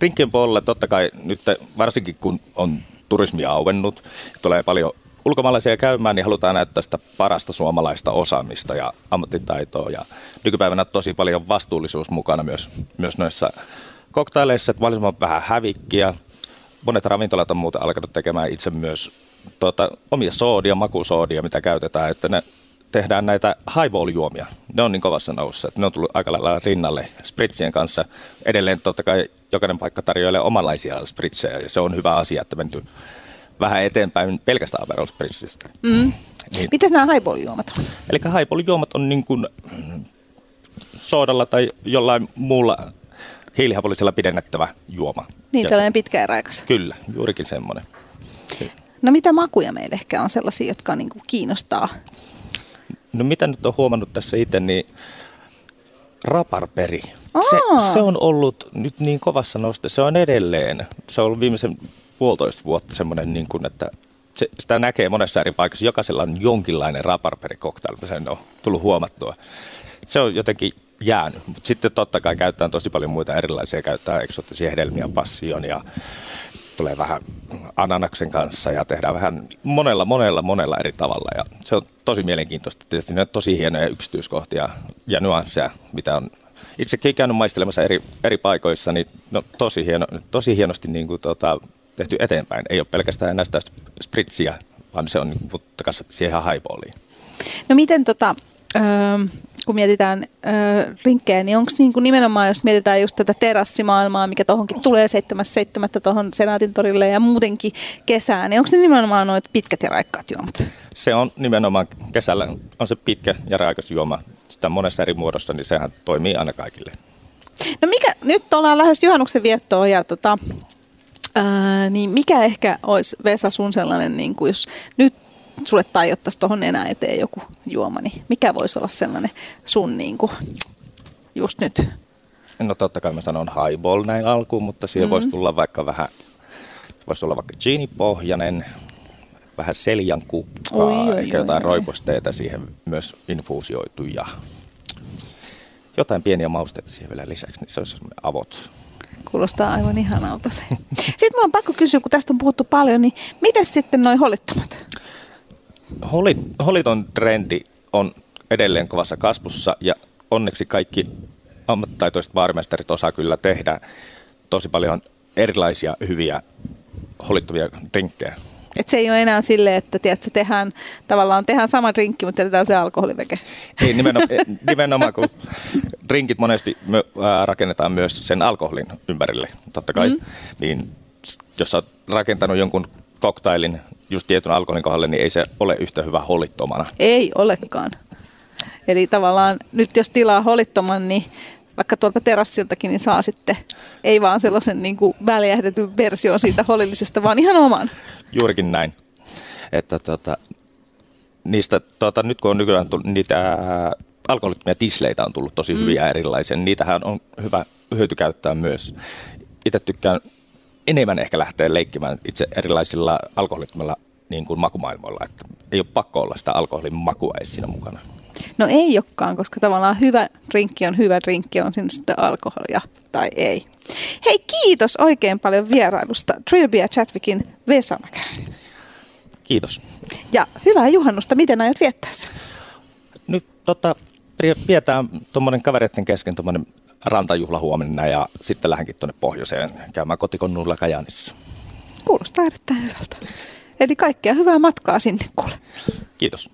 drinkkien puolella totta kai nyt varsinkin kun on turismi auennut, tulee paljon ulkomaalaisia käymään, niin halutaan näyttää sitä parasta suomalaista osaamista ja ammattitaitoa. Ja nykypäivänä tosi paljon vastuullisuus mukana myös, myös noissa koktaileissa, että mahdollisimman vähän hävikkiä. Monet ravintolat on muuten alkanut tekemään itse myös tuota, omia soodia, makusoodia, mitä käytetään, että ne tehdään näitä highball-juomia. Ne on niin kovassa nousussa, että ne on tullut aika lailla rinnalle spritsien kanssa. Edelleen totta kai jokainen paikka tarjoilee omanlaisia spritsejä ja se on hyvä asia, että menty vähän eteenpäin pelkästään Aperol Spritzistä. Mm. Niin. Mitäs nämä highball-juomat on? Eli highball-juomat on niin kuin soodalla tai jollain muulla hiilihavollisella pidennettävä juoma. Niin, tällainen pitkä raikas. Kyllä, juurikin semmoinen. No mitä makuja meillä ehkä on sellaisia, jotka niin kuin kiinnostaa? No mitä nyt on huomannut tässä itse, niin raparperi. Se, se on ollut nyt niin kovassa noste, se on edelleen. Se on ollut viimeisen puolitoista vuotta semmoinen, niin kuin, että se, sitä näkee monessa eri paikassa. Jokaisella on jonkinlainen raparperikoktail, sen on tullut huomattua. Se on jotenkin jäänyt, mutta sitten totta kai käyttää tosi paljon muita erilaisia, käyttää eksoottisia hedelmiä, passion ja tulee vähän ananaksen kanssa ja tehdään vähän monella, monella, monella eri tavalla. Ja se on tosi mielenkiintoista. Tietysti ne on tosi hienoja yksityiskohtia ja nyansseja, mitä on itsekin käynyt maistelemassa eri, eri paikoissa, niin no, tosi, hieno, tosi hienosti niin kuin, tota, tehty eteenpäin. Ei ole pelkästään enää sitä spritsiä, vaan se on niin, siihen highballiin. No miten tota, öö, kun mietitään ö, rinkkejä, niin onko niin nimenomaan, jos mietitään just tätä terassimaailmaa, mikä tuohonkin tulee 7.7. tuohon Senaatin torille ja muutenkin kesään, niin onko ne nimenomaan noit pitkät ja raikkaat juomat? Se on nimenomaan kesällä on se pitkä ja raikas juoma. Sitä monessa eri muodossa, niin sehän toimii aina kaikille. No mikä, nyt ollaan lähes juhannuksen viettoa ja tota, ää, niin mikä ehkä olisi Vesa sun sellainen, niin kuin jos nyt sulle tajottaisi tuohon enää eteen joku juoma, niin mikä voisi olla sellainen sun niin kuin, just nyt? No totta kai mä sanon highball näin alkuun, mutta siihen mm. voisi tulla vaikka vähän, voisi olla vaikka ginipohjainen, vähän seljan kuppaa, ehkä jotain roikosteita siihen myös infuusioitu ja jotain pieniä mausteita siihen vielä lisäksi, niin se olisi avot. Kuulostaa aivan ihanalta se. Sitten minua on pakko kysyä, kun tästä on puhuttu paljon, niin miten sitten noin holittomat? Holit, holiton trendi on edelleen kovassa kasvussa ja onneksi kaikki ammattitaitoiset baarimestarit osaa kyllä tehdä tosi paljon erilaisia hyviä holittomia drinkkejä. Et se ei ole enää silleen, että tiedätkö, tehdään, tavallaan tehdään sama drinkki, mutta jätetään se alkoholiveke. Ei, nimenomaan, nimenomaan kun drinkit monesti me, ää, rakennetaan myös sen alkoholin ympärille, totta kai. Mm. Niin jos olet rakentanut jonkun koktailin just tietyn alkoholin kohdalle, niin ei se ole yhtä hyvä holittomana. Ei olekaan. Eli tavallaan nyt jos tilaa holittoman, niin vaikka tuolta terassiltakin, niin saa sitten ei vaan sellaisen niin kuin väliähdetyn version siitä holillisesta, vaan ihan oman. Juurikin näin. Että tota, niistä, tota, nyt kun on nykyään tullut, niitä ää, alkoholittomia tisleitä on tullut tosi mm. hyviä erilaisia, niin niitähän on hyvä hyötykäyttää myös. Itse tykkään enemmän ehkä lähteä leikkimään itse erilaisilla alkoholittomilla niin kuin makumaailmoilla, että ei ole pakko olla sitä alkoholin makua edes siinä mukana. No ei olekaan, koska tavallaan hyvä drinkki on hyvä drinkki, on sinne sitten alkoholia tai ei. Hei, kiitos oikein paljon vierailusta Trilby ja Chatwickin Vesa. Kiitos. Ja hyvää juhannusta. Miten aiot viettää sen? Nyt tota, pidetään tuommoinen kavereiden kesken tuommoinen rantajuhla huomenna ja sitten lähdenkin tuonne pohjoiseen käymään kotikonnulla Kajanissa. Kuulostaa erittäin hyvältä. Eli kaikkea hyvää matkaa sinne kuule. Kiitos.